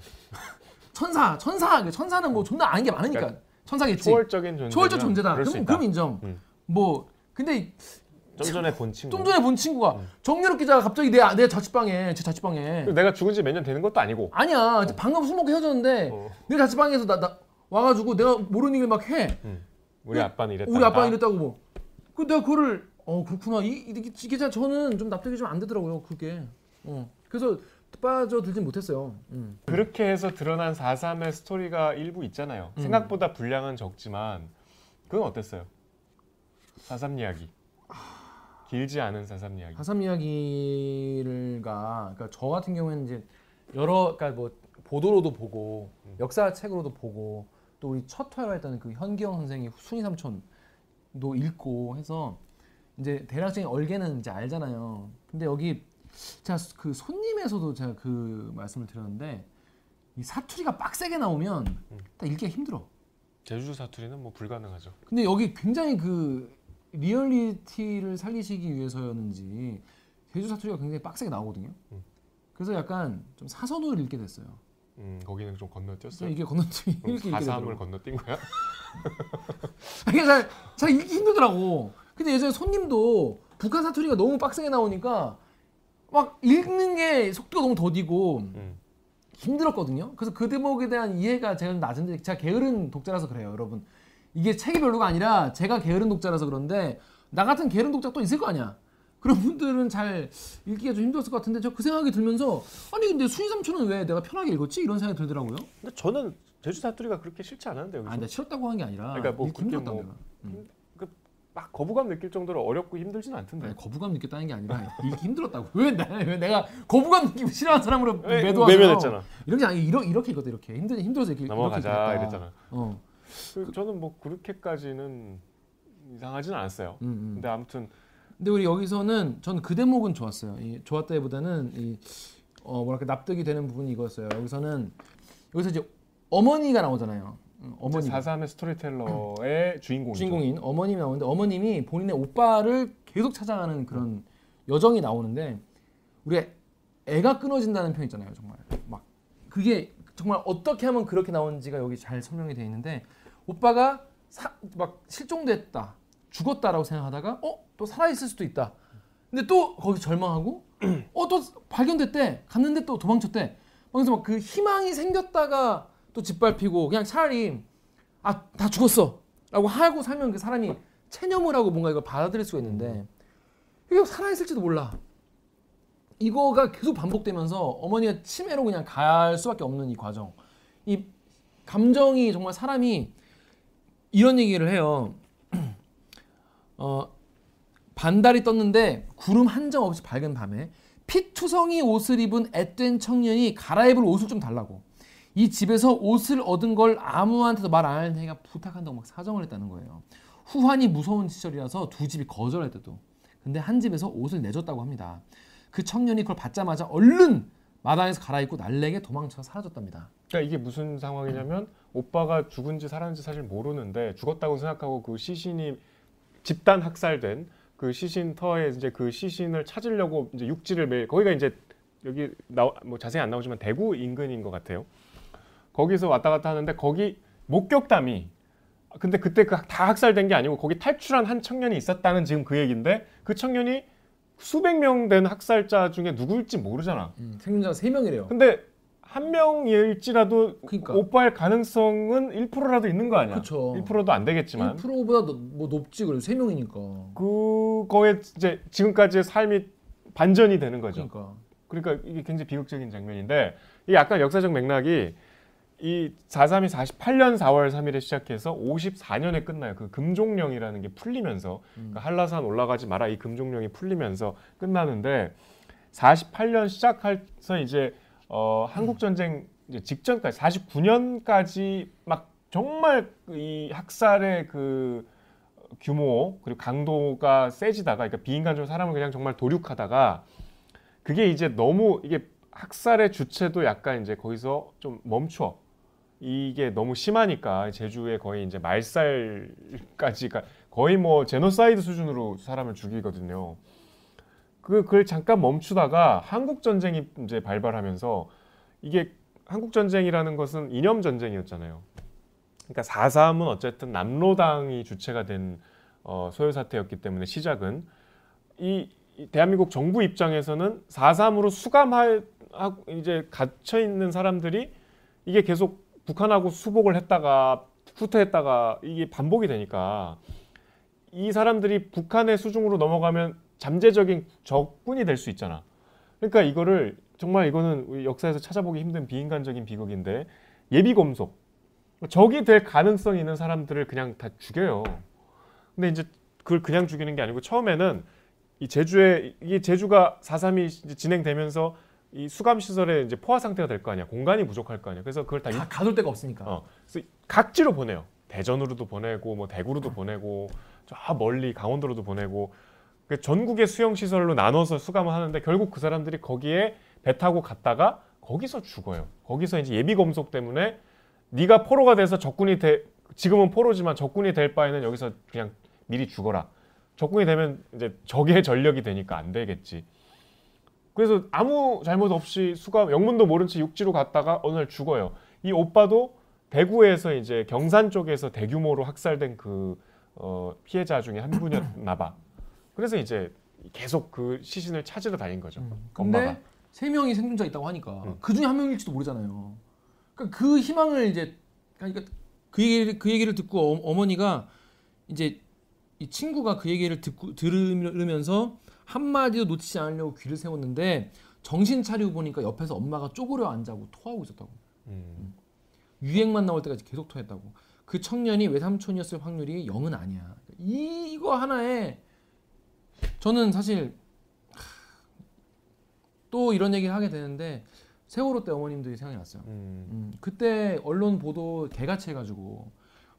천사, 천사. 그 천사는 뭐 존나 아는 게 많으니까 그러니까 천사겠지. 초월적인 존재 초월적 존재다. 그럼. 그럼 인정. 음. 뭐 근데 좀 전에 본 친구. 좀 전에 본 친구가 음. 정유럽 기자가 갑자기 내, 내 자취방에 제 자취방에 내가 죽은 지 몇 년 되는 것도 아니고. 아니야 이제 방금 술 먹고 헤어졌는데 어. 내 자취방에서 나, 나 와가지고 내가 모르는 얘기를 막 해. 우리 아빠는 이랬다. 우리 아빠 이랬다고 뭐. 그 내가 그거를 어 그렇구나. 이, 이, 이게 자 저는 좀 납득이 좀 안 되더라고요. 그게. 어. 그래서 빠져들진 못했어요. 음. 그렇게 해서 드러난 4.3의 스토리가 일부 있잖아요. 음. 생각보다 분량은 적지만 그건 어땠어요? 4.3 이야기. 길지 않은 4.3 이야기. 가삼 이야기를가 그러니까 저 같은 경우에는 이제 여러 그러니까 뭐 보도로도 보고 음. 역사책으로도 보고 또 우리 첫 회화했다는 그 현기영 선생의 순위 삼촌 도 읽고 해서 이제 대략적인 얼개는 이제 알잖아요. 근데 여기 제가 그 손님에서도 제가 그 말씀을 드렸는데 이 사투리가 빡세게 나오면 음. 딱 읽기가 힘들어. 제주 사투리는 뭐 불가능하죠. 근데 여기 굉장히 그 리얼리티를 살리시기 위해서였는지 제주 사투리가 굉장히 빡세게 나오거든요. 음. 그래서 약간 좀 사선으로 읽게 됐어요. 음, 거기는 좀 건너뛰었어요. 이게 건너뛰기 그럼 이렇게 읽게 4.3을 되더라고. 건너뛴 거야? 이게 잘, 잘 읽기 힘들더라고. 근데 예전에 손님도 북한 사투리가 너무 빡세게 나오니까 막 읽는 게 속도가 너무 더디고 음. 힘들었거든요. 그래서 그 대목에 대한 이해가 제가 좀 낮은데 제가 게으른 독자라서 그래요, 여러분. 이게 책이 별로가 아니라 제가 게으른 독자라서 그런데 나 같은 게으른 독자 또 있을 거 아니야. 그런 분들은 잘 읽기가 좀 힘들었을 것 같은데 저 그 생각이 들면서 아니 근데 순위 삼촌은 왜 내가 편하게 읽었지 이런 생각이 들더라고요. 근데 저는 제주 사투리가 그렇게 싫지 않았는데 여기서. 아, 내가 싫었다고 한 게 아니라 그러니까 뭐 그렇게 힘들었다고 뭐-. 음. 막 거부감 느낄 정도로 어렵고 힘들진 않던데. 아니, 거부감 느꼈다는 게 아니라 읽기 힘들었다고. 왜, 나, 왜 내가 거부감 느끼고 싫어하는 사람으로 왜 매도하세요? 외면했잖아. 이런 게 아니 이렇게 이렇게 읽거든 이렇게 힘들 힘들어서 이렇게 넘어가자 이렇게. 이랬잖아. 어. 그, 저는 뭐 그렇게까지는 이상하진 않았어요. 음, 음. 근데 아무튼 근데 우리 여기서는 저는 그 대목은 좋았어요. 이 좋았다기보다는 이 어, 뭐랄까 납득이 되는 부분이 이거였어요. 여기서는 여기서 이제 어머니가 나오잖아요. 음, 어머니 4.3의 스토리텔러의 주인공이죠. 주인공인 어머님이 나오는데 어머님이 본인의 오빠를 계속 찾아가는 그런 여정이 나오는데 우리 애가 끊어진다는 표현 있잖아요. 정말 막 그게 정말 어떻게 하면 그렇게 나오는지가 여기 잘 설명이 되어 있는데 오빠가 사, 막 실종됐다 죽었다라고 생각하다가 어 또 살아 있을 수도 있다. 근데 또 거기 절망하고 어 또 발견됐대 갔는데 또 도망쳤대. 그래서 막 그 희망이 생겼다가 또 짓밟히고 그냥 차라리 아 다 죽었어라고 하고 살면 그 사람이 체념을 하고 뭔가 이걸 받아들일 수가 있는데 이게 살아 있을지도 몰라. 이거가 계속 반복되면서 어머니가 치매로 그냥 갈 수밖에 없는 이 과정. 이 감정이 정말 사람이 이런 얘기를 해요. 어, 반달이 떴는데 구름 한 점 없이 밝은 밤에 피투성이 옷을 입은 앳된 청년이 갈아입을 옷을 좀 달라고. 이 집에서 옷을 얻은 걸 아무한테도 말안할 테니까 부탁한다고 막 사정을 했다는 거예요. 후환이 무서운 시절이라서 두 집이 거절했대도. 근데 한 집에서 옷을 내줬다고 합니다. 그 청년이 그걸 받자마자 얼른 마당에서 갈아입고 날래게 도망쳐 사라졌답니다. 그러니까 이게 무슨 상황이냐면 오빠가 죽은지 살았는지 사실 모르는데 죽었다고 생각하고 그 시신이 집단 학살된 그 시신 터에 이제 그 시신을 찾으려고 이제 육지를 매일 거기가 이제 여기 나뭐 자세히 안 나오지만 대구 인근인 것 같아요. 거기서 왔다 갔다 하는데 거기 목격담이 근데 그때 그 다 학살된 게 아니고 거기 탈출한 한 청년이 있었다는 지금 그 얘기인데 그 청년이 수백 명 된 학살자 중에 누구일지 모르잖아. 음, 생존자가 세 명이래요. 근데 한 명일지라도 그러니까. 오빠일 가능성은 1%라도 있는 거 아니야? 그쵸. 1%도 안 되겠지만 1%보다 뭐 높지 그래도 세 명이니까. 그거에 이제 지금까지의 삶이 반전이 되는 거죠. 그러니까. 그러니까 이게 굉장히 비극적인 장면인데 이 약간 역사적 맥락이 이 4.3이 48년 4월 3일에 시작해서 54년에 끝나요. 그 금종령이라는 게 풀리면서 그러니까 한라산 올라가지 마라 이 금종령이 풀리면서 끝나는데 48년 시작해서 이제 어, 한국 전쟁 이제 직전까지 49년까지 막 정말 이 학살의 그 규모 그리고 강도가 세지다가 그러니까 비인간적으로 사람을 그냥 정말 도륙하다가 그게 이제 너무 이게 학살의 주체도 약간 이제 거기서 좀 멈춰. 이게 너무 심하니까 제주에 거의 이제 말살까지 가 거의 뭐 제노사이드 수준으로 사람을 죽이거든요. 그 그걸 잠깐 멈추다가 한국 전쟁이 이제 발발하면서 이게 한국 전쟁이라는 것은 이념 전쟁이었잖아요. 그러니까 4.3은 어쨌든 남로당이 주체가 된 어, 소요 사태였기 때문에 시작은 이, 이 대한민국 정부 입장에서는 4.3으로 수감할 이제 갇혀 있는 사람들이 이게 계속 북한하고 수복을 했다가 후퇴했다가 이게 반복이 되니까 이 사람들이 북한의 수중으로 넘어가면 잠재적인 적군이 될 수 있잖아. 그러니까 이거를 정말 이거는 역사에서 찾아보기 힘든 비인간적인 비극인데 예비 검속 적이 될 가능성이 있는 사람들을 그냥 다 죽여요. 근데 이제 그걸 그냥 죽이는 게 아니고 처음에는 이 제주에 이 제주가 4.3이 진행되면서 이 수감 시설에 이제 포화 상태가 될 거 아니야. 공간이 부족할 거 아니야. 그래서 그걸 다 가, 가둘 데가 없으니까. 어, 그래서 각지로 보내요. 대전으로도 보내고 뭐 대구로도 보내고 저 멀리 강원도로도 보내고 그 전국의 수용 시설로 나눠서 수감을 하는데 결국 그 사람들이 거기에 배 타고 갔다가 거기서 죽어요. 거기서 이제 예비 검속 때문에 네가 포로가 돼서 적군이 돼 지금은 포로지만 적군이 될 바에는 여기서 그냥 미리 죽어라. 적군이 되면 이제 적의 전력이 되니까 안 되겠지. 그래서 아무 잘못 없이 수감 영문도 모른 채 육지로 갔다가 어느 날 죽어요. 이 오빠도 대구에서 이제 경산 쪽에서 대규모로 학살된 그 어, 피해자 중에 한 분이었나 봐. 그래서 이제 계속 그 시신을 찾으러 다닌 거죠. 음. 엄마가. 세 명이 생존자 있다고 하니까 음. 그 중에 한 명일지도 모르잖아요. 그러니까 그 희망을 이제 그러니까 그 얘기를 그 얘기를 듣고 어머니가 이제 이 친구가 그 얘기를 듣고 들으면서 한 마디도 놓치지 않으려고 귀를 세웠는데 정신 차리고 보니까 옆에서 엄마가 쪼그려 앉아고 토하고 있었다고. 음. 위액만 나올 때까지 계속 토했다고. 그 청년이 외삼촌이었을 확률이 0은 아니야. 이- 이거 하나에 저는 사실 하, 또 이런 얘기를 하게 되는데 세월호 때 어머님들이 생각이 났어요. 음. 음, 그때 언론 보도 개같이 해가지고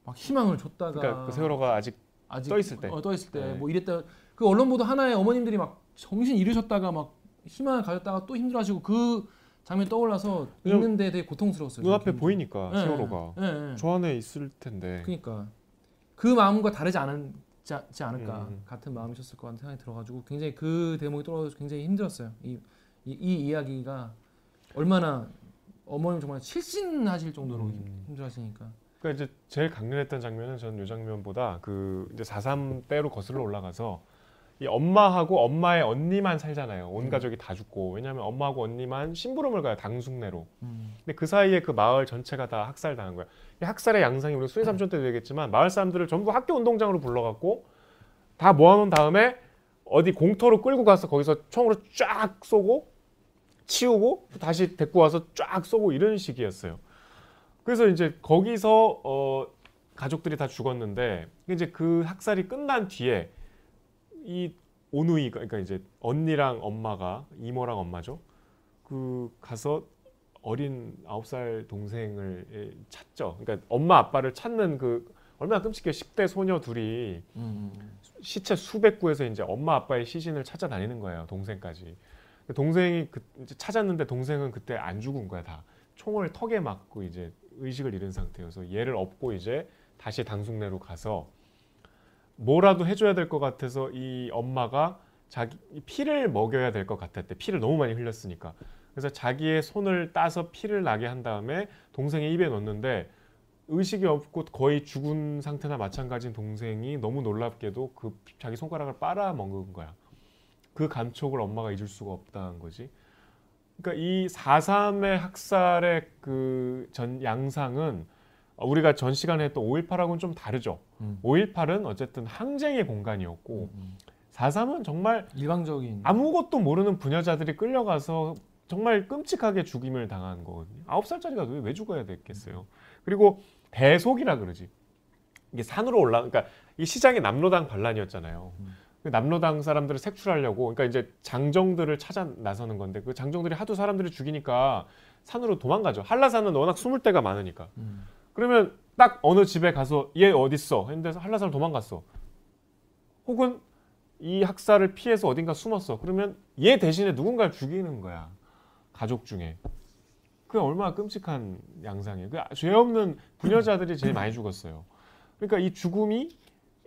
막 희망을 줬다가 그러니까 그 세월호가 아직 아직 떠 있을 때. 어, 떠 있을 때 네. 뭐 이랬다 그 언론 보도 하나에 어머님들이 막 정신 잃으셨다가 막 희망을 가졌다가 또 힘들어하시고 그 장면 떠올라서 있는데 되게 고통스러웠어요. 눈앞에 보이니까 예, 세월호가 예, 예. 저 안에 있을 텐데. 그러니까 그 마음과 다르지 않은 지 않을까 음. 같은 마음이셨을 것 같은 생각이 들어가지고 굉장히 그 대목이 떨어져서 굉장히 힘들었어요. 이, 이, 이 이야기가 얼마나 어머님 정말 실신하실 정도로 음. 힘들어하시니까. 그러니까 이제 제일 강렬했던 장면은 저는 이 장면보다 그 이제 4.3 때로 거슬러 올라가서 이 엄마하고 엄마의 언니만 살잖아요. 온 음. 가족이 다 죽고 왜냐하면 엄마하고 언니만 심부름을 가요 당숙내로. 음. 근데 그 사이에 그 마을 전체가 다 학살당한 거야. 이 학살의 양상이 우리 수인 삼촌 때도 얘기했지만 마을 사람들을 전부 학교 운동장으로 불러갖고 다 모아놓은 다음에 어디 공터로 끌고 가서 거기서 총으로 쫙 쏘고 치우고 또 다시 데리고 와서 쫙 쏘고 이런 식이었어요. 그래서 이제 거기서 어, 가족들이 다 죽었는데 이제 그 학살이 끝난 뒤에 이 오누이가 그러니까 이제 언니랑 엄마가 이모랑 엄마죠. 그 가서 어린 아홉 살 동생을 예, 찾죠. 그러니까 엄마 아빠를 찾는 그 얼마나 끔찍해요. 10대 소녀 둘이 음. 시체 수백 구에서 이제 엄마 아빠의 시신을 찾아다니는 거예요. 동생까지. 동생이 그 이제 찾았는데 동생은 그때 안 죽은 거야 다. 총을 턱에 맞고 이제 의식을 잃은 상태여서 얘를 업고 이제 다시 당숙내로 가서 뭐라도 해줘야 될 것 같아서 이 엄마가 자기 피를 먹여야 될 것 같았대. 피를 너무 많이 흘렸으니까. 그래서 자기의 손을 따서 피를 나게 한 다음에 동생의 입에 넣는데 의식이 없고 거의 죽은 상태나 마찬가지인 동생이 너무 놀랍게도 그 자기 손가락을 빨아 먹은 거야. 그 감촉을 엄마가 잊을 수가 없다는 거지. 그러니까 이 4.3의 학살의 그 전 양상은 우리가 전 시간에 했던 5.18하고는 좀 다르죠. 음. 5.18은 어쨌든 항쟁의 공간이었고 음. 4.3은 정말 일방적인 아무것도 모르는 부녀자들이 끌려가서 정말 끔찍하게 죽임을 당한 거거든요. 아홉 살짜리가 왜, 왜 죽어야 됐겠어요. 그리고 대속이라 그러지. 이게 산으로 올라, 그러니까 이 시장이 남로당 반란이었잖아요. 음. 그 남로당 사람들을 색출하려고, 그러니까 이제 장정들을 찾아 나서는 건데 그 장정들이 하도 사람들이 죽이니까 산으로 도망가죠. 한라산은 워낙 숨을 데가 많으니까. 음. 그러면 딱 어느 집에 가서 얘 어딨어? 했는데 한라산을 도망갔어. 혹은 이 학살을 피해서 어딘가 숨었어. 그러면 얘 대신에 누군가를 죽이는 거야. 가족 중에. 그게 얼마나 끔찍한 양상이에요. 그 죄 없는 부녀자들이 제일 많이 죽었어요. 그러니까 이 죽음이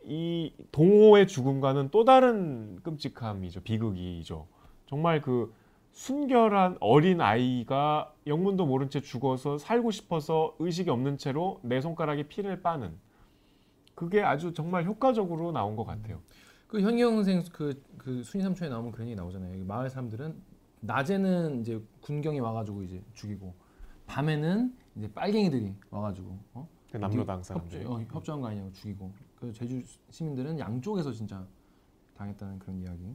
이 동호의 죽음과는 또 다른 끔찍함이죠. 비극이죠. 정말 그 순결한 어린 아이가 영문도 모른 채 죽어서 살고 싶어서 의식이 없는 채로 내 손가락에 피를 빠는 그게 아주 정말 효과적으로 나온 것 같아요. 그 현경생 그, 그 순위 삼촌에 나오면 그런 얘기 나오잖아요. 마을 사람들은 낮에는 이제 군경이 와가지고 이제 죽이고 밤에는 이제 빨갱이들이 와가지고 어? 그 남로당 사람들이. 협조, 어, 협조한 거 아니냐고 죽이고. 그래서 제주 시민들은 양쪽에서 진짜 당했다는 그런 이야기.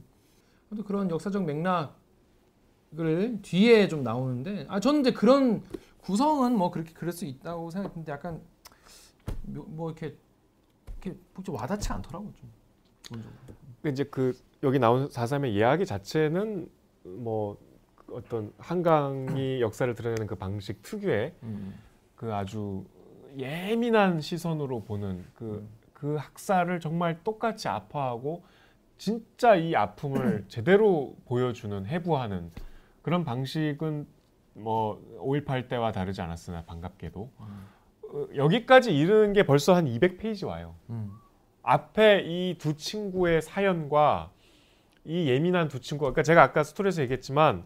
또 그런 역사적 맥락 을 뒤에 좀 나오는데 아 저는 이제 그런 구성은 뭐 그렇게 그럴 수 있다고 생각했는데 약간 뭐, 뭐 이렇게 이렇게 좀 와닿지 않더라고 좀. 이제 그 여기 나온 4.3의 이야기 자체는 뭐 어떤 한강이 역사를 드러내는 그 방식 특유의 음. 그 아주 예민한 시선으로 보는 그, 그 학살을 정말 똑같이 아파하고 진짜 이 아픔을 제대로 보여주는 해부하는 그런 방식은 뭐 5.18 때와 다르지 않았으나 반갑게도 어, 여기까지 이르는 게 벌써 한 200페이지 와요. 음. 앞에 이 두 친구의 사연과 이 예민한 두 친구, 그러니까 제가 아까 스토리에서 얘기했지만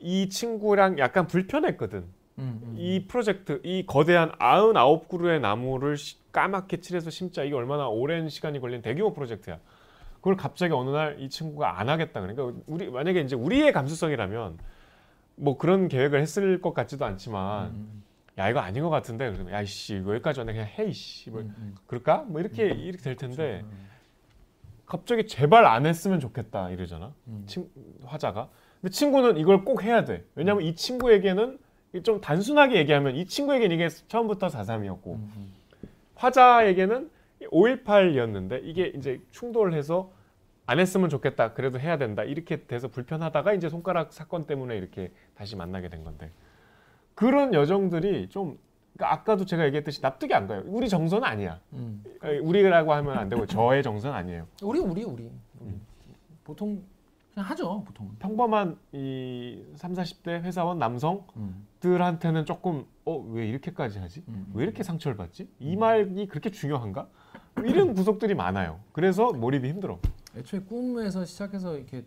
이 친구랑 약간 불편했거든. 음, 음. 이 프로젝트, 이 거대한 99그루의 나무를 시- 까맣게 칠해서 심자 이게 얼마나 오랜 시간이 걸린 대규모 프로젝트야. 그걸 갑자기 어느 날 이 친구가 안 하겠다. 그러니까 우리 만약에 이제 우리의 감수성이라면 뭐 그런 계획을 했을 것 같지도 않지만 음, 야 이거 아닌 것 같은데. 그러면 야이씨 여기까지 왔네. 그냥 헤이씨. 뭐 음, 음. 그럴까? 뭐 이렇게 이렇게 될 텐데 음. 갑자기 제발 안 했으면 좋겠다 이러잖아. 음. 친, 화자가. 근데 친구는 이걸 꼭 해야 돼. 왜냐면 이 친구에게는 좀 단순하게 얘기하면 이 친구에게는 이게 처음부터 4.3이었고 음, 음. 화자에게는 5.18이었는데 이게 이제 충돌을 해서 안 했으면 좋겠다 그래도 해야 된다 이렇게 돼서 불편하다가 이제 손가락 사건 때문에 이렇게 다시 만나게 된 건데 그런 여정들이 좀 그러니까 아까도 제가 얘기했듯이 납득이 안 가요 우리 정서는 아니야 음. 우리라고 하면 안 되고 저의 정서는 아니에요 우리 우리 우리, 우리. 보통 그냥 하죠 보통은. 평범한 이 3, 40대 회사원 남성들한테는 조금 어 왜 이렇게까지 하지? 음. 왜 이렇게 상처를 받지? 이 말이 그렇게 중요한가? 이런 구석들이 많아요. 그래서 몰입이 힘들어. 애초에 꿈에서 시작해서 이렇게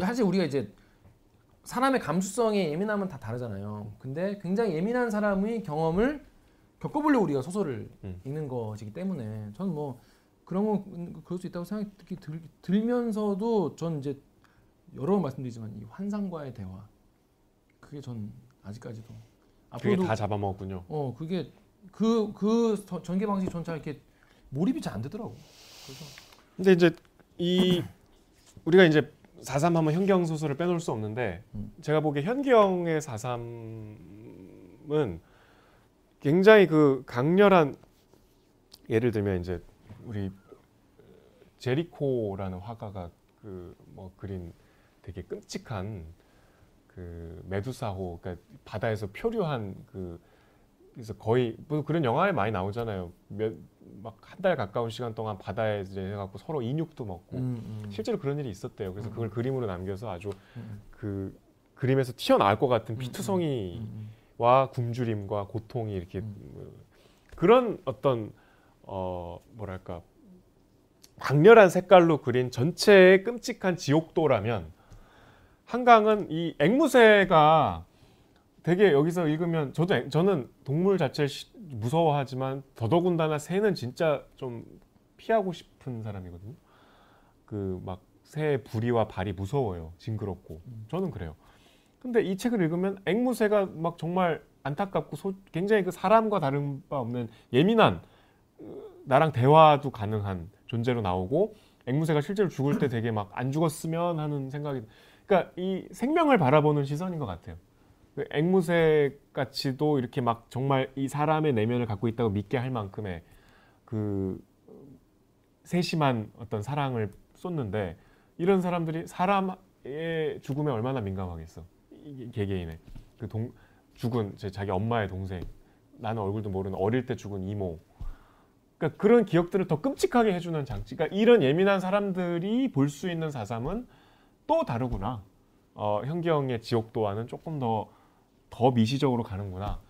사실 우리가 이제 사람의 감수성의 예민함은 다 다르잖아요. 근데 굉장히 예민한 사람의 경험을 겪어보려고 우리가 소설을 음. 읽는 것이기 때문에 저는 뭐 그런 거 그럴 수 있다고 생각이 들, 들면서도 전 이제 여러 번 말씀드리지만 이 환상과의 대화 그게 전 아직까지도 그게 앞으로도 다 잡아먹었군요. 어 그게 그 그 전개 방식 전차 이렇게 몰입이 잘 안 되더라고. 그래서 근데 이제 이 우리가 이제 4.3 하면 현경 소설을 빼놓을 수 없는데 음. 제가 보기에 현경의 4.3은 굉장히 그 강렬한 예를 들면 이제 우리 제리코라는 화가가 그 뭐 그린 되게 끔찍한 그 메두사호 그러니까 바다에서 표류한 그 그래서 거의 뭐 그런 영화에 많이 나오잖아요. 막 한 달 가까운 시간 동안 바다에 이제 해갖고 서로 인육도 먹고 음, 음. 실제로 그런 일이 있었대요. 그래서 그걸 그림으로 남겨서 아주 음. 그 그림에서 튀어나올 것 같은 음, 피투성이와 음, 굶주림과 고통이 이렇게 음. 뭐 그런 어떤 어 뭐랄까 강렬한 색깔로 그린 전체의 끔찍한 지옥도라면 한강은 이 앵무새가 되게 여기서 읽으면 저도 앵- 저는 동물 자체를 시- 무서워하지만 더더군다나 새는 진짜 좀 피하고 싶은 사람이거든요. 그 막 새의 부리와 발이 무서워요. 징그럽고 저는 그래요. 근데 이 책을 읽으면 앵무새가 막 정말 안타깝고 소- 굉장히 그 사람과 다른 바 없는 예민한 어, 나랑 대화도 가능한 존재로 나오고 앵무새가 실제로 죽을 때 되게 막 안 죽었으면 하는 생각이 그러니까 이 생명을 바라보는 시선인 것 같아요. 그 앵무새 같이도 이렇게 막 정말 이 사람의 내면을 갖고 있다고 믿게 할 만큼의 그 세심한 어떤 사랑을 쏟는데 이런 사람들이 사람의 죽음에 얼마나 민감하겠어. 이 개개인의 그 동, 죽은 제 자기 엄마의 동생, 나는 얼굴도 모르는 어릴 때 죽은 이모. 그러니까 그런 기억들을 더 끔찍하게 해주는 장치. 그러니까 이런 예민한 사람들이 볼 수 있는 사삼은 또 다르구나. 어, 현기영의 지옥도와는 조금 더 더 미시적으로 가는구나.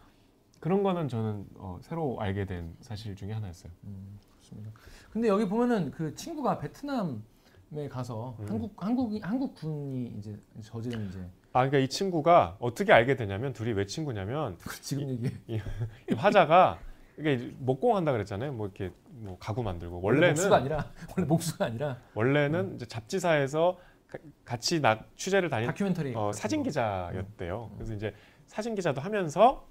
그런 거는 저는 어, 새로 알게 된 사실 중에 하나였어요. 음, 그렇습니다. 근데 여기 보면은 그 친구가 베트남에 가서 음. 한국 한국이 한국 군이 이제 저지른 이제 아, 그러니까 이 친구가 어떻게 알게 되냐면 둘이 왜 친구냐면 지금 얘기 이 화자가 이게 목공한다 그랬잖아요. 뭐 이렇게 뭐 가구 만들고 원래 목수가 원래는 아니라 원래 목수가 아니라 원래는 이제 잡지사에서 가- 같이 나 취재를 다닌 다큐멘터리 어, 사진. 기자였대요. 그래서 이제 사진 기자도 하면서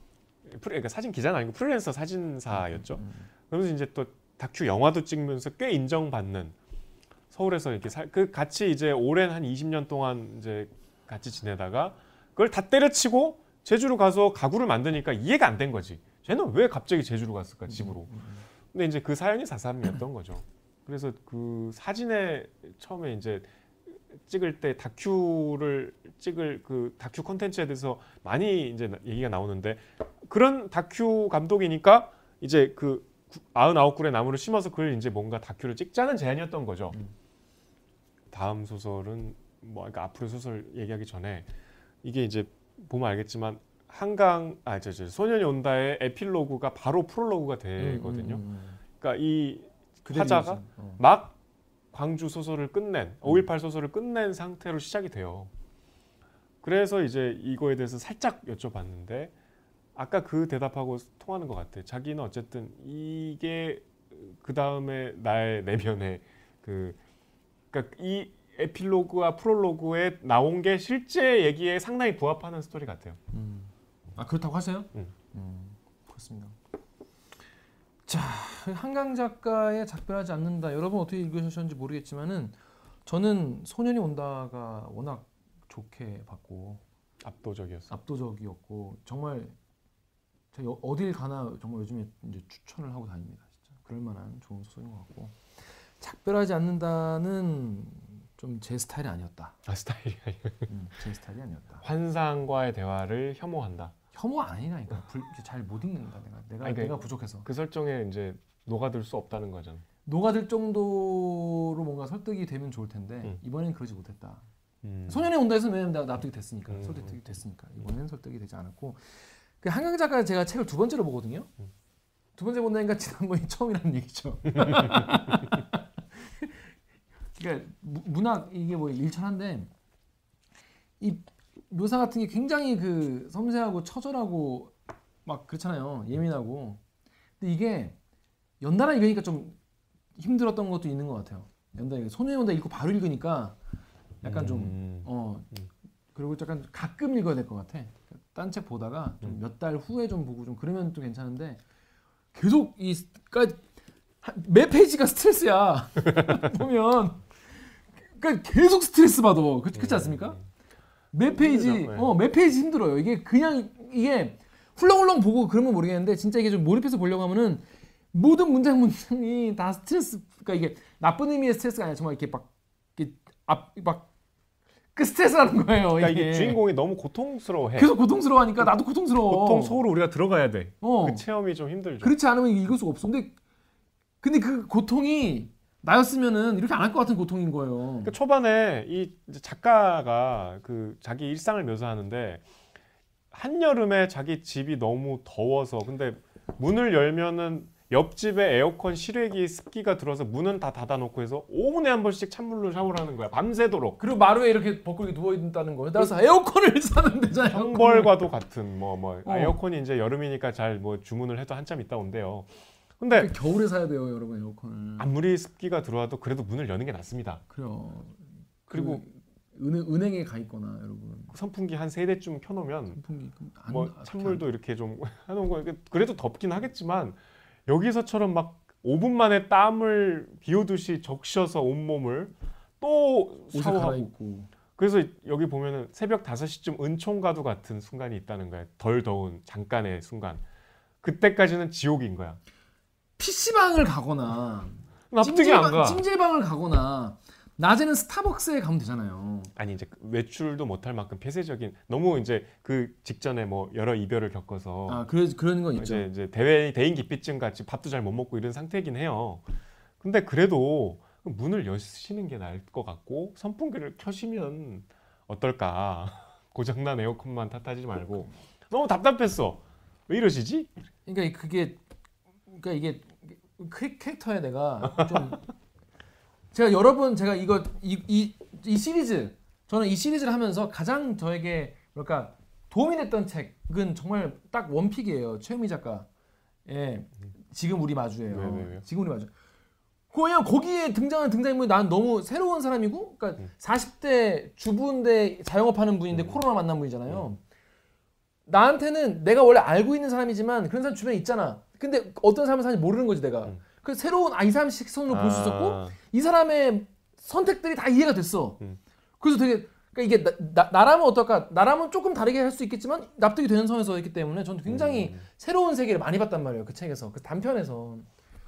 프리, 그러니까 사진 기자는 아니고 프리랜서 사진사였죠. 음. 그러면서 이제 또 다큐 영화도 찍으면서 꽤 인정받는 서울에서 이렇게 살, 그 같이 이제 오랜 한 20년 동안 이제 같이 지내다가 그걸 다 때려치고 제주로 가서 가구를 만드니까 이해가 안 된 거지. 쟤는 왜 갑자기 제주로 갔을까 집으로. 근데 이제 그 사연이 사삼이었던 거죠. 그래서 그 사진에 처음에 이제 찍을 때 다큐를 찍을 그 다큐 콘텐츠에 대해서 많이 이제 나- 얘기가 나오는데 그런 다큐 감독이니까 이제 그 99그루의 나무를 심어서 그걸 이제 뭔가 다큐를 찍자는 제안이었던 거죠. 다음 소설은 뭐 그러니까 앞으로 소설 얘기하기 전에 이게 이제 보면 알겠지만 한강 아저 저 소년이 온다의 에필로그가 바로 프롤로그가 되거든요. 음, 음, 음. 그러니까 이 화자가 어. 막 광주 소설을 끝낸 5.18 소설을 끝낸 상태로 시작이 돼요. 그래서 이제 이거에 대해서 살짝 여쭤봤는데 아까 그 대답하고 통하는 것 같아. 자기는 어쨌든 이게 그 다음에 나의 내면의 그 그러니까 이 에필로그와 프롤로그에 나온 게 실제 얘기에 상당히 부합하는 스토리 같아요. 음. 아 그렇다고 하세요? 음. 음, 그렇습니다. 자 한강 작가의 작별하지 않는다. 여러분 어떻게 읽으셨는지 모르겠지만은 저는 소년이 온다가 워낙 좋게 봤고 압도적이었어. 압도적이었고 정말 제가 여- 어딜 가나 정말 요즘에 이제 추천을 하고 다닙니다. 진짜 그럴 만한 좋은 소설인 것 같고 작별하지 않는다는 좀 제 스타일이 아니었다. 아 스타일이 아니야. 음, 제 스타일이 아니었다. 환상과의 대화를 혐오한다. 혐오 아니라니까. 잘못 읽는다 내가. 내가 아니, 그- 내가 부족해서. 그 설정에 이제 녹아들 수 없다는 거잖아. 녹아들 정도로 뭔가 설득이 되면 좋을 텐데 음. 이번엔 그러지 못했다. 음. 소년의 온다에서 왜냐면 내가 납득이 됐으니까 음. 설득이 됐으니까 이번엔 설득이 되지 않았고 그 한강 작가 제가 책을 두 번째로 보거든요. 음. 두 번째 본다니까 지난번이 처음이라는 얘기죠. 그러니까 무- 문학 이게 뭐 일천한데 이 묘사 같은 게 굉장히 그 섬세하고 처절하고 막 그렇잖아요. 예민하고. 근데 이게 연달아 읽으니까 좀 힘들었던 것도 있는 것 같아요. 연달아 소년이 온다 읽고 바로 읽으니까 약간 좀 음. 어 음. 그리고 약간 가끔 읽어야 될 것 같아. 딴 책 보다가 음. 몇달 후에 좀 보고 좀 그러면 또 괜찮은데 계속 이 그러니까 한- 매 페이지가 스트레스야. 보면 그러니까 계속 스트레스 받아. 그, 그렇지 않습니까? 매 페이지 음. 힘들죠, 네. 어, 매 페이지 힘들어요. 이게 그냥 이게 훌렁훌렁 보고 그러면 모르겠는데 진짜 이게 좀 몰입해서 보려고 하면은 모든 문장 문장이 다 스트레스 그러니까 이게 나쁜 의미의 스트레스가 아니라 정말 이렇게 막 이렇게 앞막 그 스트레스라는 거예요. 그러니까 이게 이게 주인공이 너무 고통스러워해. 계속 고통스러워하니까 나도 고통스러워. 고통 속으로 우리가 들어가야 돼. 어. 그 체험이 좀 힘들죠. 그렇지 않으면 읽을 수가 없어. 근데 근데 그 고통이 나였으면은 이렇게 안 할 것 같은 고통인 거예요. 그 초반에 이 작가가 그 자기 일상을 묘사하는데 한여름에 자기 집이 너무 더워서 근데 문을 열면은 옆집에 에어컨 실외기 습기가 들어서 문은 다 닫아놓고 해서 5분에 한 번씩 찬물로 샤워를 하는 거야 밤새도록 그리고 마루에 이렇게 벚꽃이 누워 있다는 거예요. 따라서 에어컨을 사는 데잖아요. 형벌과도 같은 뭐뭐 어. 에어컨이 이제 여름이니까 잘 뭐 주문을 해도 한참 있다 온대요 근데 겨울에 사야 돼요, 여러분 에어컨을. 아무리 습기가 들어와도 그래도 문을 여는 게 낫습니다. 그래요. 그리고 그 은행 은행에 가 있거나 여러분. 선풍기 한 세 대쯤 켜놓으면 선풍기 안, 뭐 찬물도 이렇게 좀 해놓은 거 이게 그래도 덥긴 하겠지만 여기서처럼 막 5분 만에 땀을 비오듯이 적셔서 온몸을 또 샤워하고. 그래서 여기 보면은 새벽 5시쯤 은총과도 같은 순간이 있다는 거야 덜 더운 잠깐의 순간. 그때까지는 지옥인 거야 PC방을 가거나 납득이 안 가. 찜질방을 가거나 낮에는 스타벅스에 가면 되잖아요. 아니 이제 외출도 못할 만큼 폐쇄적인 너무 이제 그 직전에 뭐 여러 이별을 겪어서 아, 그래 그런 건 있죠. 이제 이제 대외 대인 기피증 같이 밥도 잘 못 먹고 이런 상태이긴 해요. 근데 그래도 문을 여시는 게 나을 것 같고 선풍기를 켜시면 어떨까? 고장난 에어컨만 탓하지 말고 너무 답답했어. 왜 이러시지? 그러니까 그게 그러니까 이게 캐- 캐릭터에 내가 좀 제가 여러 번 제가 이거 이, 이, 이 시리즈 저는 이 시리즈를 하면서 가장 저에게 뭐랄까 도움이 됐던 책은 정말 딱 원픽이에요 최미 작가 예, 지금 우리 마주예요. 네, 네, 네. 지금 우리 마주. 그냥 거기에 등장하는 등장인물이 난 너무 새로운 사람이고, 그러니까 음. 40대 주부인데 자영업하는 분인데 음. 코로나 만난 분이잖아요. 나한테는 내가 원래 알고 있는 사람이지만 그런 사람 주변에 있잖아. 근데 어떤 사람을 사는지 모르는 거지 내가. 음. 그 새로운 아 이 사람 시선으로 볼수 있었고 아, 이 사람의 선택들이 다 이해가 됐어. 음. 그래서 되게 그러니까 이게 나, 나, 나 라면 어떨까? 나라면 조금 다르게 할 수 있겠지만 납득이 되는 선에서 있기 때문에 저는 굉장히 음. 새로운 세계를 많이 봤단 말이에요. 그 책에서 그 단편에서.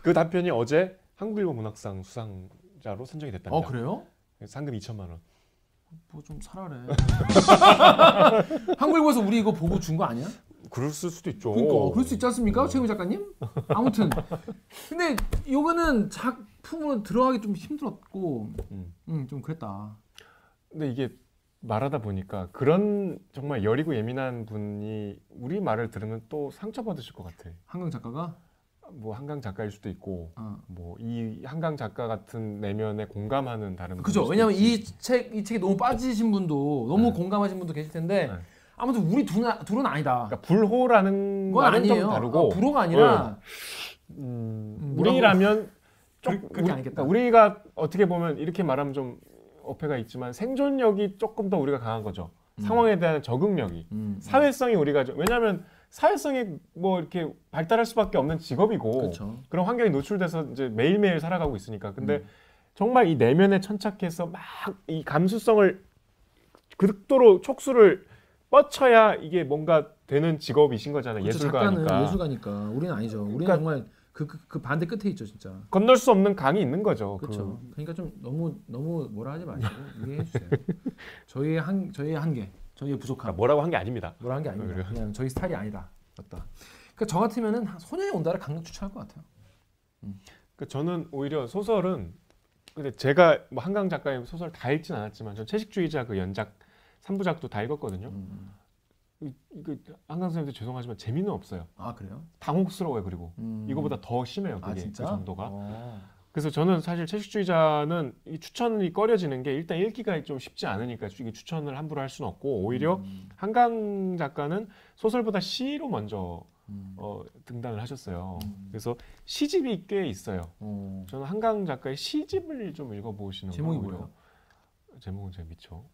그 단편이 어제 한국일보 문학상 수상자로 선정이 됐답니다. 어 그래요? 상금 2천만 원. 뭐좀 사라래. 한국일보에서 우리 이거 보고 준 거 아니야? 그럴 수도 있죠. 그러니까 그럴 수 있지 않습니까, 최우 작가님? 아무튼 근데 이거는 작품으로 들어가기 좀 힘들었고, 음. 음, 좀 그랬다. 근데 이게 말하다 보니까 그런 정말 여리고 예민한 분이 우리 말을 들으면 또 상처 받으실 것 같아. 한강 작가가 뭐 한강 작가일 수도 있고 어. 뭐이 한강 작가 같은 내면에 공감하는 다른 그죠? 왜냐면 있지. 이책이 책에 너무 빠지신 분도 너무 네. 공감하신 분도 계실 텐데 네. 아무튼 우리 둘은, 둘은 아니다. 그러니까 불호라는 말은 아니에요. 좀 다르고 어, 불호가 아니라 음, 음, 뭐라고- 우리라면 그- 좀 그렇게 우리, 아니겠다. 우리가 어떻게 보면 이렇게 말하면 좀 어폐가 있지만 생존력이 조금 더 우리가 강한 거죠. 상황에 대한 적응력이 음, 사회성이 우리가 좀 왜냐하면 사회성이 뭐 이렇게 발달할 수밖에 없는 직업이고 그렇죠. 그런 환경에 노출돼서 이제 매일매일 살아가고 있으니까 근데 음. 정말 이 내면에 천착해서 막 이 감수성을 극도로 촉수를 뻗쳐야 이게 뭔가 되는 직업이신 거잖아요 그렇죠. 예술가니까 예술가니까 우리는 아니죠. 우리는 그러니까- 정말 그, 그, 그 반대 끝에 있죠, 진짜. 건널 수 없는 강이 있는 거죠 그렇죠. 그 러니까 좀 너무 너무 뭐라 하지 마시고 이해해 주세요. 저희의 한 저희의 한계, 저희의 그, 부족함. 아, 뭐라고 한 게 아닙니다 뭐라 한게 아닙니다. 그래요? 그냥 저희 스타일이 아니다. 였다. 그러니까 저 같으면은 소년이 온다를 강력 추천할 것 같아요. 그 저는 오히려 소설은 근데 제가 뭐 한강 작가의 소설 다 읽진 않았지만 전 채식주의자 그 연작 3부작도 다 읽었거든요 음. 이- 이거 한강 선생님도 죄송하지만 재미는 없어요 아 그래요? 당혹스러워요 그리고 음. 이거보다 더 심해요 아 그게 진짜? 그 정도가 어. 그래서 저는 사실 채식주의자는 이 추천이 꺼려지는 게 일단 읽기가 좀 쉽지 않으니까 이게 추천을 함부로 할 수는 없고 오히려 음. 한강 작가는 소설보다 시로 먼저 음. 어, 등단을 하셨어요. 음. 그래서 시집이 꽤 있어요. 어. 저는 한강 작가의 시집을 좀 읽어보시는 거 제목이 오히려. 뭐예요? 제목은 제가 미쳐.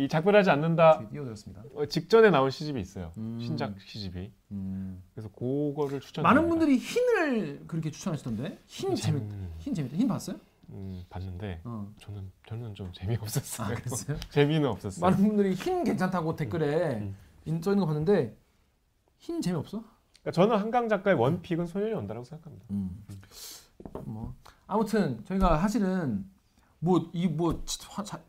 이 작별하지 않는다 띄워드렸습니다. 어, 직전에 나온 시집이 있어요. 음. 신작 시집이. 음. 그래서 그거를 추천. 많은 분들이 흰을 그렇게 추천하시던데 흰 재밌 음, 흰 재밌다. 흰 봤어요? 음, 봤는데 어. 저는 저는 좀 재미없었어요. 아? 재미는 없었어요. 많은 분들이 흰 괜찮다고 댓글에 음. 인- 써 있는 거 봤는데 흰 재미없어? 그러니까 저는 한강 작가의 원픽은 소년이 온다라고 생각합니다. 음. 뭐 아무튼 저희가 사실은 뭐 이 뭐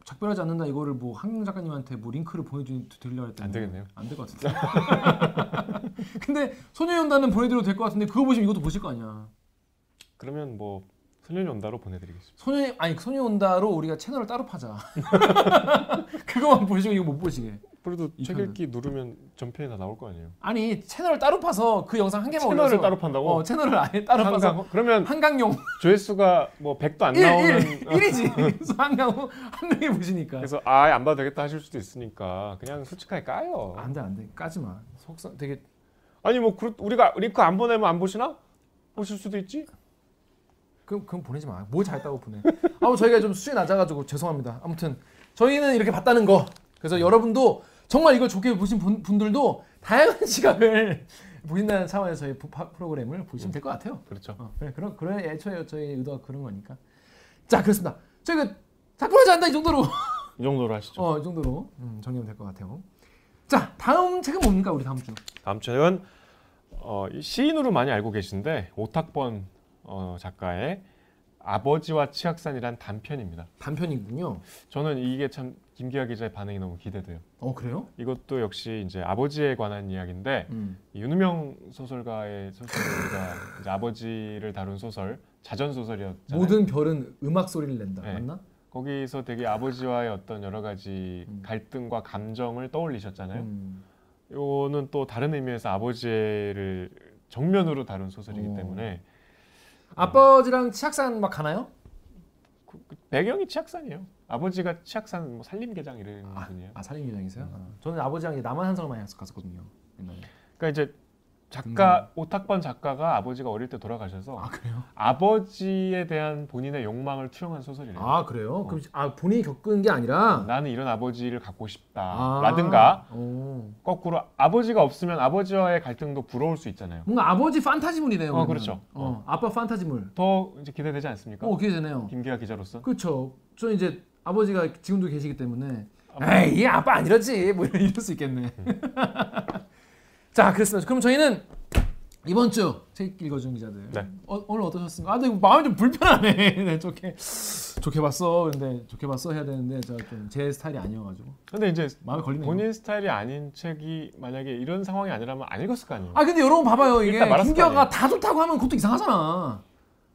작별하지 않는다 이거를 뭐 한강 작가님한테 뭐 링크를 보내드리려고 했더니 안 되겠네요. 안 될 것 같은데. 근데 소녀 연단은 보내드려도 될 것 같은데 그거 보시면 이것도 보실 거 아니야. 그러면 뭐 소년이 온다로 보내드리겠습니다. 소녀 아니 소녀 온다로 우리가 채널을 따로 파자. 그거만 보시고 이거 못 보시게. 그래도 이 책. 읽기 누르면 전편에 다 나올 거 아니에요. 아니 채널을 따로 파서 그 영상 한 개만 채널을 올려서 따로 판다고? 어 채널을 아예 따로 파서 한강 그러면 한강용 조회수가 뭐 100도 안 1, 나오는 1, 1이지. 그래서 한강 한 명이 보시니까. 그래서 아예 안 봐도 되겠다 하실 수도 있으니까 그냥 솔직하게 까요. 안돼 안돼 까지 마. 속상 되게 아니 뭐 그렇- 우리가 링크 안 보내면 안 보시나? 보실 수도 있지. 그럼 그럼 보내지 마. 뭐 잘다고 보내. 아무 저희가 좀 수준이 낮아가지고 죄송합니다. 아무튼 저희는 이렇게 봤다는 거. 그래서 여러분도 정말 이걸 좋게 보신 분, 분들도 다양한 시각을 보신다는 차원에서 저희 부- 파- 프로그램을 보시면 될 것 같아요. 그렇죠. 어, 그래 그런 그런 애초에 저희 의도가 그런 거니까. 자 그렇습니다. 저희가 작품하지 않다 이 정도로 이 정도로 하시죠. 어 이 정도로 음, 정리하면 될 것 같아요. 자 다음 책은 뭡니까 우리 다음 주? 다음 책은 어, 이 시인으로 많이 알고 계신데 오탁번 어, 작가의 아버지와 치악산이란 단편입니다. 단편이군요. 저는 이게 참 김기아 기자의 반응이 너무 기대돼요. 어 그래요? 이것도 역시 이제 아버지에 관한 이야기인데 음. 윤우명 소설가의 소설을 우리가 이제 아버지를 다룬 소설 자전 소설이었잖아요. 모든 별은 음악 소리를 낸다. 네. 맞나? 거기서 되게 아버지와의 어떤 여러 가지 음. 갈등과 감정을 떠올리셨잖아요. 음. 요거는 또 다른 의미에서 아버지를 정면으로 다룬 소설이기 오. 때문에 아버지랑 치악산 막 가나요? 그- 그 배경이 치악산이에요. 아버지가 치악산 뭐 산림계장 이런 분이에요. 아 살림기장이세요? 아, 저는 아버지랑 이제 남한 한성을 많이 갔었거든요. 옛날에. 그러니까 이제 작가 오탁번 작가가 아버지가 어릴 때 돌아가셔서 아 그래요? 아버지에 대한 본인의 욕망을 투영한 소설이래요. 아 그래요? 그럼 아 본인이 겪은 게 아니라 나는 이런 아버지를 갖고 아. 싶다라든가 오. 거꾸로 아버지가 없으면 아버지와의 갈등도 부러울 수 있잖아요. 뭔가 아버지 판타지물이네요. 어. 그렇죠. 어, 아빠 판타지물. 더 이제 기대되지 않습니까? 어 기대되네요. 김기아 기자로서. 그렇죠. 저 이제 아버지가 지금도 계시기 때문에 에이 이 아빠 안 이러지 뭐 이럴 수 있겠네. 자 그렇습니다. 그럼 저희는 이번 주 책 읽어준 기자들 네. 어, 오늘 어떠셨습니까? 아 근데 마음이 좀 불편하네. 네, 좋게 좋게 봤어. 근데 좋게 봤어 해야 되는데 제가 좀 제 스타일이 아니어가지고 근데 이제 마음에 걸리네요. 본인 스타일이 아닌 책이 만약에 이런 상황이 아니라면 안 읽었을 거 아니에요. 아 근데 여러분 봐봐요 이게 아니에요. 다 좋다고 하면 그것도 이상하잖아.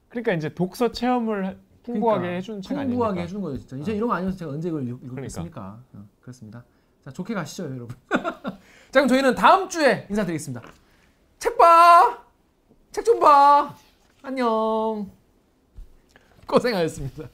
그러니까 이제 독서 체험을 풍부하게 그러니까, 해준 책 아닙니까? 풍부하게 해주는 거예요 진짜. 이제 이런 거 아니어서 제가 언제 이걸 읽- 그러니까. 읽겠습니까? 어, 그렇습니다. 자 좋게 가시죠 여러분. 자 그럼 저희는 다음 주에 인사드리겠습니다. 책 봐. 책 좀 봐. 안녕. 고생하셨습니다.